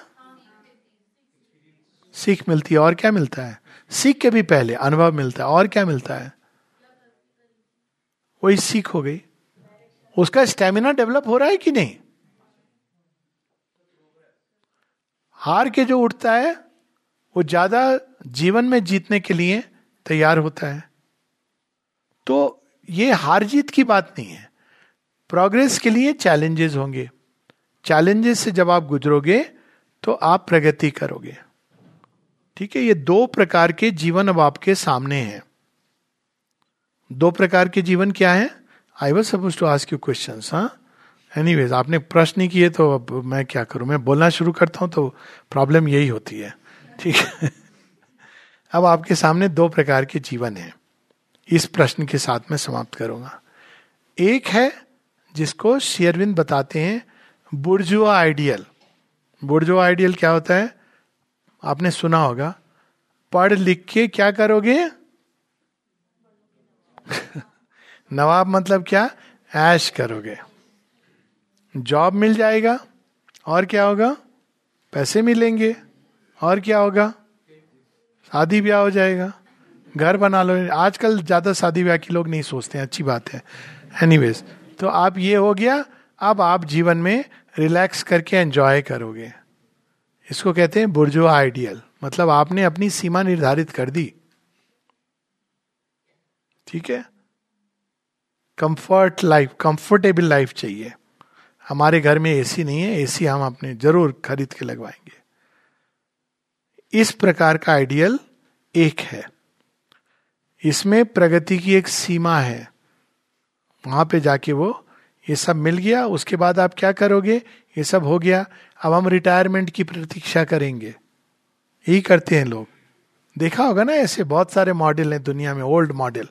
सीख मिलती है, और क्या मिलता है? सीख के भी पहले अनुभव मिलता है, और क्या मिलता है? वही सीख हो गई। उसका स्टेमिना डेवलप हो रहा है कि नहीं? हार के जो उठता है, वो ज़्यादा जीवन में जीतने के लिए तैयार होता है। तो ये हार जीत की बात नहीं है। प्रोग्रेस के लिए चैलेंजेस होंगे। चैलेंजेस से जब आप गुजरोगे तो आप प्रगति करोगे। ठीक है? ये दो प्रकार के जीवन अब आपके सामने हैं। दो प्रकार के जीवन क्या है? I was suppose to ask you question हाँ? एनीवेज आपने प्रश्न किए तो अब मैं क्या करूँ? मैं बोलना शुरू करता हूँ तो प्रॉब्लम यही होती है। ठीक है? [LAUGHS] अब आपके सामने दो प्रकार के जीवन है। इस प्रश्न के साथ मैं समाप्त करूँगा। एक है जिसको शेयरविंद बताते हैं, बुर्जुआ आइडियल। बुर्जुआ आइडियल क्या होता है? आपने सुना होगा। पढ़ लिख के क्या करोगे? [LAUGHS] नवाब मतलब क्या? ऐश करोगे। जॉब मिल जाएगा, और क्या होगा? पैसे मिलेंगे, और क्या होगा? शादी ब्याह हो जाएगा। घर बना लो। आजकल ज़्यादा शादी ब्याह की लोग नहीं सोचते हैं, अच्छी बात है। एनीवेज तो आप ये हो गया, अब आप जीवन में रिलैक्स करके एंजॉय करोगे। इसको कहते हैं बुर्जो आइडियल। मतलब आपने अपनी सीमा निर्धारित कर दी। ठीक है? कंफर्ट लाइफ कंफर्टेबल लाइफ चाहिए। हमारे घर में एसी नहीं है एसी हम अपने ज़रूर खरीद के लगवाएँगे। इस प्रकार का आइडियल एक है। इसमें प्रगति की एक सीमा है। वहाँ पे जाके वो, ये सब मिल गया, उसके बाद आप क्या करोगे? ये सब हो गया। अब हम रिटायरमेंट की प्रतीक्षा करेंगे। यही करते हैं लोग। देखा होगा ना ऐसे बहुत सारे मॉडल हैं दुनिया में ओल्ड मॉडल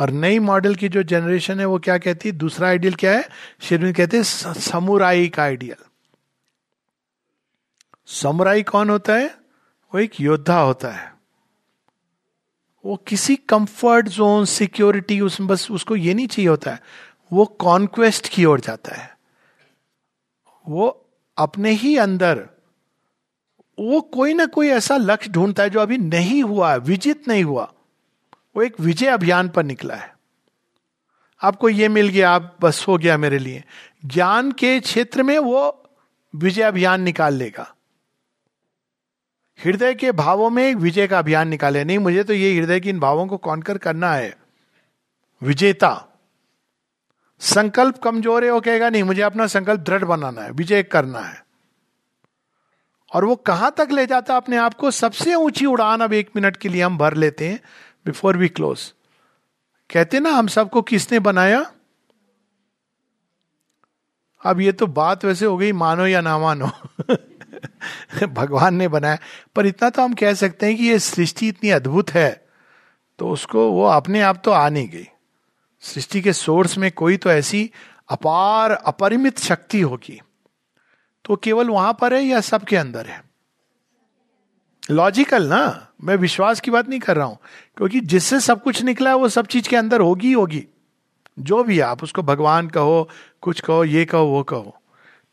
और नई मॉडल की जो जनरेशन है, वो क्या कहती है? दूसरा आइडियल क्या है? शेरविन कहते हैं समुराई का आइडियल समुराई कौन होता है? वो एक योद्धा होता है। वो किसी कंफर्ट जोन सिक्योरिटी उसमें बस उसको ये नहीं चाहिए होता है। वो कॉन्क्वेस्ट की ओर जाता है। वो अपने ही अंदर, वो कोई ना कोई ऐसा लक्ष्य ढूंढता है जो अभी नहीं हुआ है, विजित नहीं हुआ। वो एक विजय अभियान पर निकला है। आपको ये मिल गया, आप बस हो गया मेरे लिए। ज्ञान के क्षेत्र में वो विजय अभियान निकाल लेगा। हृदय के भावों में एक विजय का अभियान निकाले। नहीं, मुझे तो ये हृदय के इन भावों को कॉन्कर करना है? विजेता। संकल्प कमज़ोर है, वो कहेगा, नहीं, मुझे अपना संकल्प दृढ़ बनाना है, विजय करना है। और वो कहाँ तक ले जाता अपने आप को? सबसे ऊँची उड़ान अब एक मिनट के लिए हम भर लेते हैं बिफोर वी क्लोज कहते ना, हम सबको किसने बनाया? अब ये तो बात वैसे हो गई, मानो या ना मानो। [LAUGHS] [LAUGHS] भगवान ने बनाया। पर इतना तो हम कह सकते हैं कि ये सृष्टि इतनी अद्भुत है तो उसको वो अपने आप तो आ नहीं गई। सृष्टि के सोर्स में कोई तो ऐसी अपार, अपरिमित शक्ति होगी। तो केवल वहाँ पर है या सबके अंदर है? लॉजिकल ना? मैं विश्वास की बात नहीं कर रहा हूँ, क्योंकि जिससे सब कुछ निकला है, वो सब चीज़ के अंदर होगी होगी। जो भी आप उसको भगवान कहो, कुछ कहो, ये कहो, वो कहो।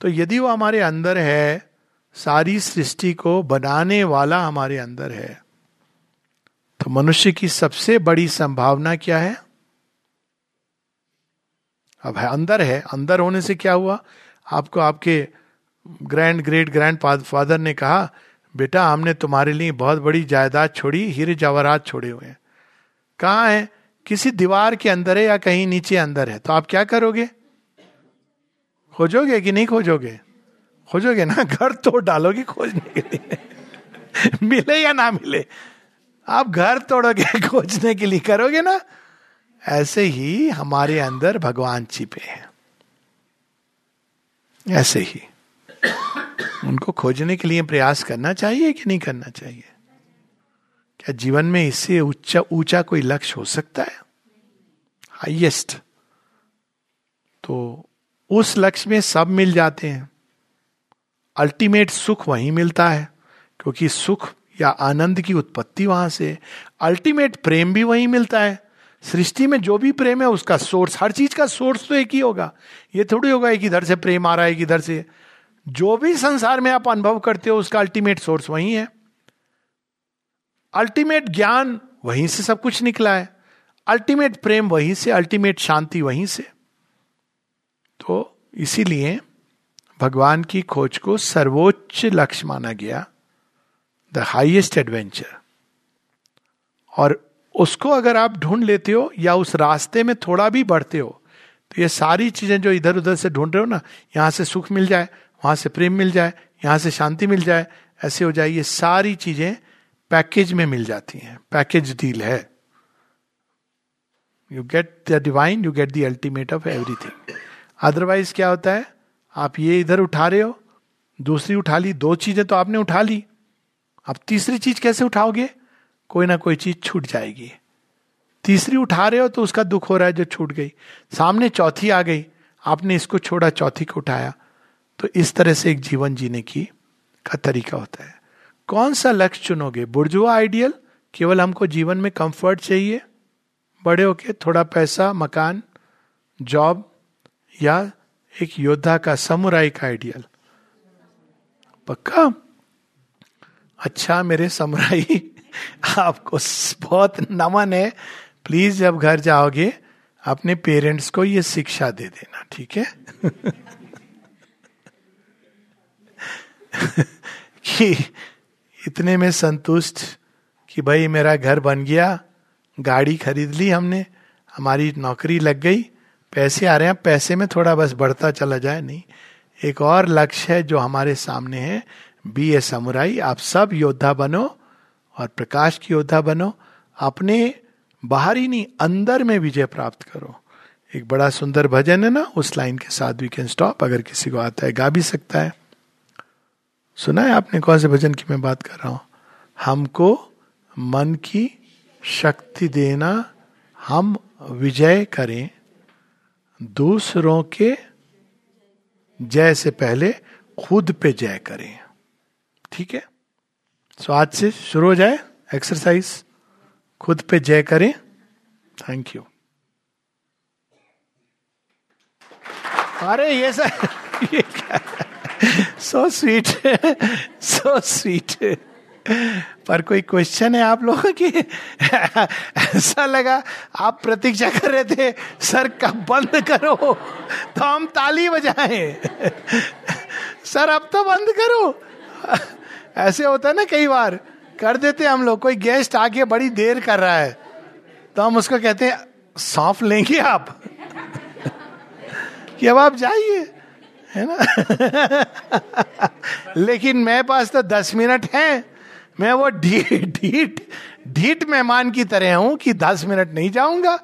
तो यदि वो हमारे अंदर है सारी सृष्टि को बनाने वाला हमारे अंदर है। तो मनुष्य की सबसे बड़ी संभावना क्या है? अब है, अंदर है। अंदर होने से क्या हुआ? आपको आपके ग्रैंड ग्रेट ग्रैंड फादर ने कहा, बेटा, हमने तुम्हारे लिए बहुत बड़ी जायदाद छोड़ी, हीरे जवाहरात छोड़े हुए हैं। कहा है? किसी दीवार के अंदर है या कहीं नीचे अंदर है? तो आप क्या करोगे? खोजोगे कि नहीं खोजोगे? खोजोगे ना, घर तोड़ डालोगे खोजने के लिए। मिले या ना मिले? आप घर तोड़ोगे, खोजने के लिए करोगे ना? ऐसे ही हमारे अंदर भगवान छिपे हैं। ऐसे ही। उनको खोजने के लिए प्रयास करना चाहिए कि नहीं करना चाहिए? क्या जीवन में इससे ऊँचा ऊँचा कोई लक्ष्य हो सकता है? हाइएस्ट तो उस लक्ष्य में सब मिल जाते हैं। अल्टीमेट सुख वहीं मिलता है, क्योंकि सुख या आनंद की उत्पत्ति वहाँ से अल्टीमेट प्रेम भी वहीं मिलता है। सृष्टि में जो भी प्रेम है, उसका सोर्स, हर चीज़ का सोर्स तो एक ही होगा। ये थोड़ी होगा, एक इधर से प्रेम आ रहा है इधर से। जो भी संसार में आप अनुभव करते हो, उसका अल्टीमेट सोर्स वही है। अल्टीमेट ज्ञान वहीं से सब कुछ निकला है। अल्टीमेट प्रेम वहीं से, अल्टीमेट शांति वहीं से। तो इसीलिए भगवान की खोज को सर्वोच्च लक्ष्य माना गया द हाइएस्ट एडवेंचर और उसको अगर आप ढूंढ लेते हो या उस रास्ते में थोड़ा भी बढ़ते हो तो ये सारी चीज़ें जो इधर उधर से ढूंढ रहे हो ना, यहाँ से सुख मिल जाए, वहाँ से प्रेम मिल जाए, यहाँ से शांति मिल जाए, ऐसे हो जाए, ये सारी चीज़ें पैकेज में मिल जाती हैं, पैकेज डील है। You get the divine you get the ultimate of everything otherwise क्या होता है? आप ये इधर उठा रहे हो, दूसरी उठा ली, दो चीज़ें तो आपने उठा ली। अब तीसरी चीज़ कैसे उठाओगे? कोई ना कोई चीज़ छूट जाएगी। तीसरी उठा रहे हो तो उसका दुख हो रहा है जो छूट गई। सामने चौथी आ गई। आपने इसको छोड़ा, चौथी को उठाया। तो इस तरह से एक जीवन जीने की का तरीका होता है। कौन सा लक्ष्य चुनोगे? बुर्जुआ आइडियल? केवल हमको जीवन में कंफर्ट चाहिए? बड़े होके थोड़ा पैसा, मकान, जॉब या एक योद्धा का समुराई का आइडियल। पक्का? अच्छा मेरे समुराई, आपको बहुत नमन है। प्लीज़ जब घर जाओगे, अपने पेरेंट्स को ये शिक्षा दे देना, ठीक है? कि इतने में संतुष्ट कि भाई मेरा घर बन गया, गाड़ी खरीद ली हमने, हमारी नौकरी लग गई पैसे आ रहे हैं, पैसे में थोड़ा बस बढ़ता चला जाए, नहीं। एक और लक्ष्य है जो हमारे सामने है, बी ए समुराई। आप सब योद्धा बनो और प्रकाश की योद्धा बनो। अपने बाहरी नहीं, अंदर में विजय प्राप्त करो। एक बड़ा सुंदर भजन है ना, उस लाइन के साथ वी कैन स्टॉप अगर किसी को आता है, गा भी सकता है। सुना है आपने कौन से भजन की मैं बात कर रहा हूँ? हमको मन की शक्ति देना, हम विजय करें। दूसरों के जय से पहले खुद पे जय करें। ठीक है? सो आज से शुरू हो जाए एक्सरसाइज खुद पे जय करें। थैंक यू अरे, ये सर [LAUGHS] ये क्या? सो स्वीट सो स्वीट पर कोई क्वेश्चन है आप लोगों की? ऐसा लगा आप प्रतीक्षा कर रहे थे, सर कब बंद करो तो हम ताली बजाएँ। सर, अब तो बंद करो। ऐसे होता है ना कई बार, कर देते हम लोग, कोई गेस्ट आके बड़ी देर कर रहा है तो हम उसको कहते हैं सौंप लेंगे आप? कि अब आप जाइए, है ना? लेकिन मेरे पास तो दस मिनट है। मैं वो ढीठ ढीठ ढीठ मेहमान की तरह हूँ कि दस मिनट नहीं जाऊँगा।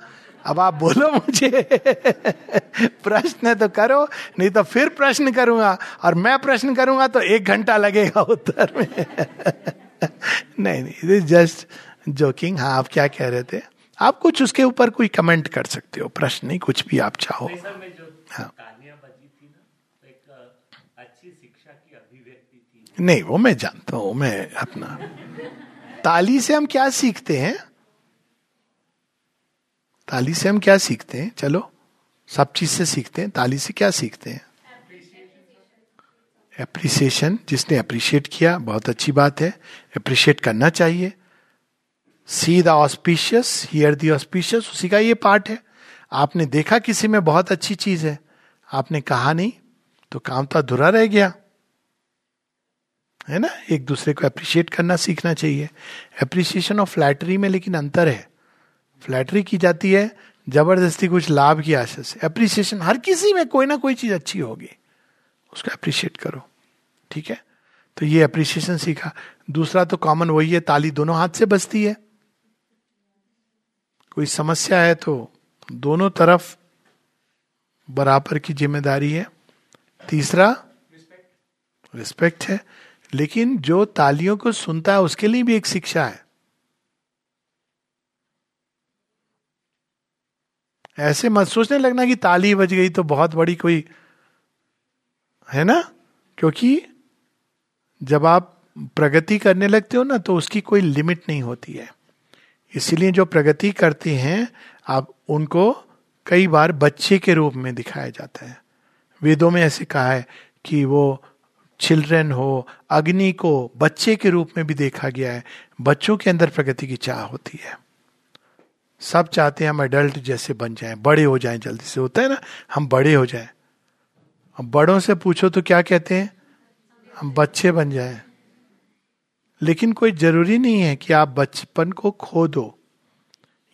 अब आप बोलो मुझे। [LAUGHS] प्रश्न तो करो नहीं तो फिर प्रश्न करूँगा। और मैं प्रश्न करूँगा तो एक घंटा लगेगा उत्तर में। [LAUGHS] नहीं नहीं जस्ट जोकिंग हाँ आप क्या कह रहे थे? आप कुछ उसके ऊपर कोई कमेंट कर सकते हो प्रश्न नहीं कुछ भी आप चाहो। हाँ। नहीं, वो मैं जानता हूँ, मैं अपना। ताली से हम क्या सीखते हैं? ताली से हम क्या सीखते हैं? चलो, सब चीज़ से सीखते हैं। ताली से क्या सीखते हैं? एप्रिसिएशन जिसने अप्रिशिएट किया, बहुत अच्छी बात है। अप्रिशिएट करना चाहिए। See the auspicious hear the auspicious उसी का ये पार्ट है। आपने देखा किसी में बहुत अच्छी चीज़ है? आपने कहा नहीं तो काम तो अधूरा रह गया। है ना? एक दूसरे को अप्रिशिएट करना सीखना चाहिए। अप्रिसिएशन ऑफ़ फ्लैटरी में लेकिन अंतर है। फ्लैटरी की जाती है ज़बरदस्ती कुछ लाभ की आशा से। अप्रिसिएशन हर किसी में कोई ना कोई चीज़ अच्छी होगी। उसको अप्रिशिएट करो। ठीक है? तो ये अप्रिसिएशन सीखा। दूसरा तो कॉमन वही है ताली दोनों हाथ से बजती है। कोई समस्या है तो दोनों तरफ़ बराबर की ज़िम्मेदारी है। तीसरा रिस्पेक्ट है। लेकिन जो तालियों को सुनता है, उसके लिए भी एक शिक्षा है। ऐसे मत सोचने लगना कि ताली बज गई तो बहुत बड़ी कोई है ना? क्योंकि जब आप प्रगति करने लगते हो ना तो उसकी कोई लिमिट नहीं होती है। इसीलिए जो प्रगति करते हैं, आप उनको कई बार बच्चे के रूप में दिखाया जाता है। वेदों में ऐसे कहा है कि वो चिल्ड्रन हो, अग्नि को बच्चे के रूप में भी देखा गया है। बच्चों के अंदर प्रगति की चाह होती है। सब चाहते हैं हम एडल्ट जैसे बन जाएँ, बड़े हो जाएँ जल्दी से। होता है ना, हम बड़े हो जाएँ। अब बड़ों से पूछो तो क्या कहते हैं? हम बच्चे बन जाएँ। लेकिन कोई ज़रूरी नहीं है कि आप बचपन को खो दो।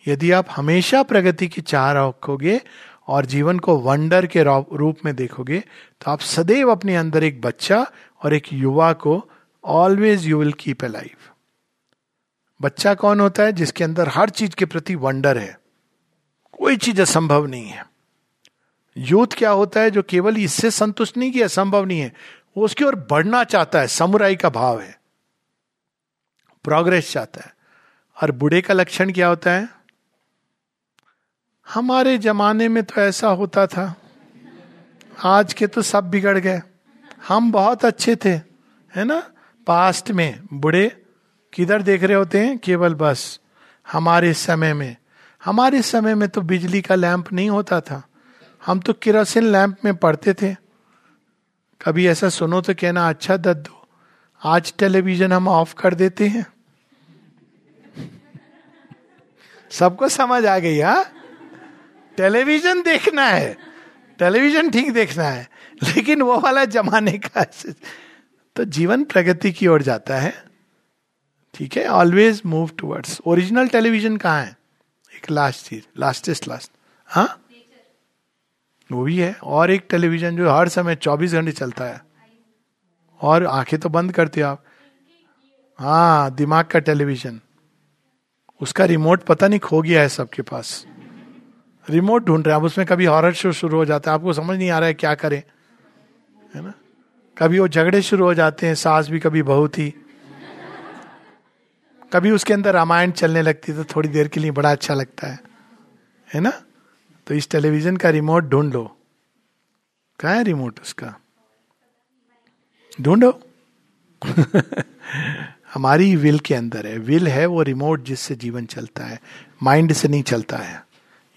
यदि आप हमेशा प्रगति की चाह रखोगे और जीवन को वंडर के रूप में देखोगे तो आप सदैव अपने अंदर एक बच्चा और एक युवा को always you will keep a life बच्चा कौन होता है जिसके अंदर हर चीज़ के प्रति वंडर है? कोई चीज़ असंभव नहीं है। यूथ क्या होता है जो केवल इससे संतुष्ट नहीं कि असंभव नहीं है, वो उसकी ओर बढ़ना चाहता है, समुराई का भाव है। प्रोग्रेस चाहता है। और बुढ़े का लक्षण क्या होता है? हमारे जमाने में तो ऐसा होता था। आज के तो सब बिगड़ गए। हम बहुत अच्छे थे, है ना? पास्ट में, बुढ़े, किधर देख रहे होते हैं? केवल बस, हमारे समय में। हमारे समय में तो बिजली का लैंप नहीं होता था। हम तो किरोसिन लैंप में पढ़ते थे। कभी ऐसा सुनो तो कहना अच्छा दद्दू, आज टेलीविज़न हम ऑफ़ कर देते हैं। [LAUGHS] सबको समझ आ गई, हा? टेलीविज़न देखना है। टेलीविज़न ठीक देखना है, लेकिन वो वाला जमाने का तो जीवन प्रगति की ओर जाता है। ठीक है always move towards original television कहाँ है? एक लास्ट चीज़ लास्टेस्ट लास्ट हाँ? वो भी है, और एक टेलीविज़न जो हर समय चौबीस घंटे चलता है। और आँखें तो बंद करते हो आप। हाँ दिमाग का टेलीविज़न उसका रिमोट पता नहीं खो गया है सबके पास। रिमोट ढूंढ रहे हैं। अब उसमें कभी हॉरर शो शुरू हो जाता है। आपको समझ नहीं आ रहा है क्या करें। है ना? कभी वो झगड़े शुरू हो जाते हैं। सास भी कभी बहू थी। कभी उसके अंदर रामायण चलने लगती तो थोड़ी देर के लिए बड़ा अच्छा लगता है। है ना? तो इस टेलीविज़न का रिमोट ढूंढ लो। कहा है रिमोट उसका? ढूंढो। [LAUGHS] हमारी विल के अंदर है। विल है वो रिमोट जिससे जीवन चलता है। माइंड से नहीं चलता है।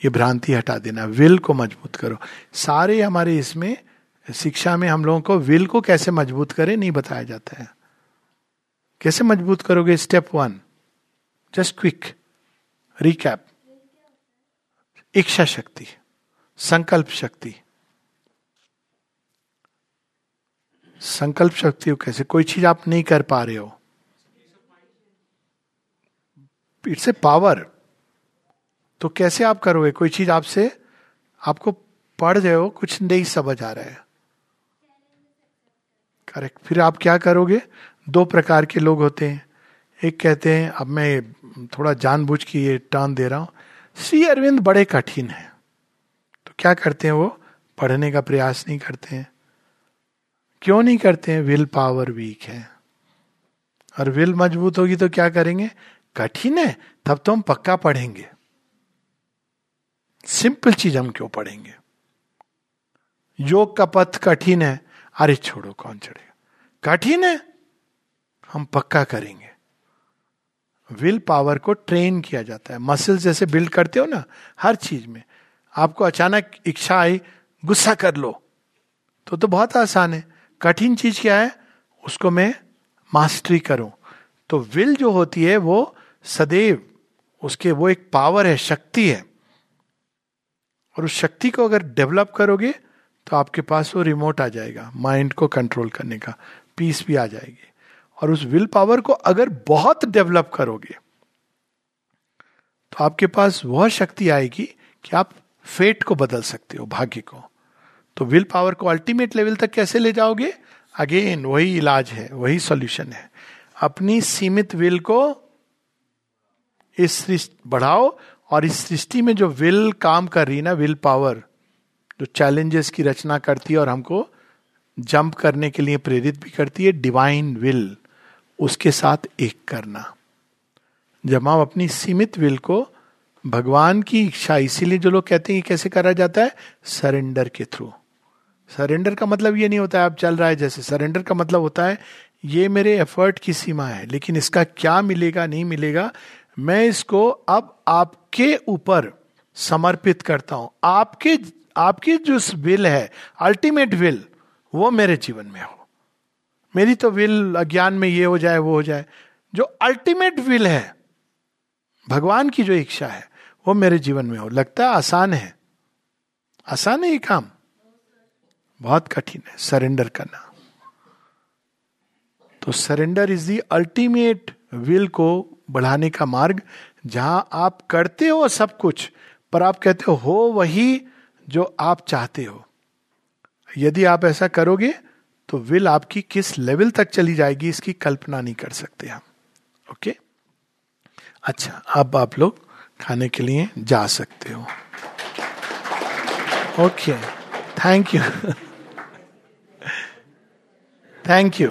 ये भ्रांति हटा देना, विल को मज़बूत करो। सारे हमारे इसमें शिक्षा में हम लोगों को विल को कैसे मज़बूत करें, नहीं बताया जाता है। कैसे मज़बूत करोगे? Step one, just quick, recap. इच्छा शक्ति, संकल्प शक्ति। संकल्प शक्ति हो कैसे, कोई चीज़ आप नहीं कर पा रहे हो। It's a power. तो कैसे आप करोगे? कोई चीज़ आपसे, आपको पढ़ रहे हो, कुछ नहीं समझ आ रहा है। करेक्ट फिर आप क्या करोगे? दो प्रकार के लोग होते हैं। एक कहते हैं, अब मैं थोड़ा जानबूझ के ये टर्न दे रहा हूँ। श्री अरविंद बड़े कठिन है। तो क्या करते हैं वो? पढ़ने का प्रयास नहीं करते हैं। क्यों नहीं करते हैं? विल पावर वीक है। और विल मज़बूत होगी तो क्या करेंगे? कठिन है। तब तो हम पक्का पढ़ेंगे। सिंपल चीज़ हम क्यों पढ़ेंगे? योग का पथ कठिन है, अरे छोड़ो, कौन चढ़ेगा? कठिन है, हम पक्का करेंगे। विल पावर को ट्रेन किया जाता है। मसल्स जैसे बिल्ड करते हो ना, हर चीज़ में। आपको अचानक इच्छा आई, गुस्सा कर लो। तो तो बहुत आसान है। कठिन चीज़ क्या है? उसको मैं मास्टरी करूँ। तो विल जो होती है, वो सदैव, उसके वो एक पावर है, शक्ति है। और उस शक्ति को अगर डेवलप करोगे तो आपके पास वो रिमोट आ जाएगा माइंड को कंट्रोल करने का पीस भी आ जाएगी। और उस विल पावर को अगर बहुत डेवलप करोगे तो आपके पास वह शक्ति आएगी कि आप फेट को बदल सकते हो, भाग्य को। तो विल पावर को अल्टीमेट लेवल तक कैसे ले जाओगे? अगेन वही इलाज है, वही सॉल्यूशन है। अपनी सीमित विल को इस, बढ़ाओ और इस सृष्टि में जो विल काम कर रही है ना, विल पावर, जो चैलेंजेस की रचना करती है और हमको जंप करने के लिए प्रेरित भी करती है डिवाइन विल उसके साथ एक करना। जब हम अपनी सीमित विल को भगवान की इच्छा, इसीलिए जो लोग कहते हैं कैसे करा जाता है? सरेंडर के थ्रू सरेंडर का मतलब ये नहीं होता है अब चल रहा है जैसे। सरेंडर का मतलब होता है, ये मेरे एफर्ट की सीमा है, लेकिन इसका क्या मिलेगा, नहीं मिलेगा मैं इसको अब आपके ऊपर समर्पित करता हूँ। आपके, आपकी जो विल है अल्टीमेट विल वो मेरे जीवन में हो। मेरी तो विल अज्ञान में ये हो जाए, वो हो जाए। जो अल्टीमेट विल है, भगवान की जो इच्छा है, वो मेरे जीवन में हो। लगता है आसान है। आसान है ये काम। बहुत कठिन है। सरेंडर करना। तो surrender is the ultimate will को बढ़ाने का मार्ग, जहाँ आप करते हो सब कुछ, पर आप कहते हो वही जो आप चाहते हो। यदि आप ऐसा करोगे तो विल आपकी किस लेवल तक चली जाएगी, इसकी कल्पना नहीं कर सकते हम। ओके अच्छा अब आप लोग खाने के लिए जा सकते हो। Okay thank you thank you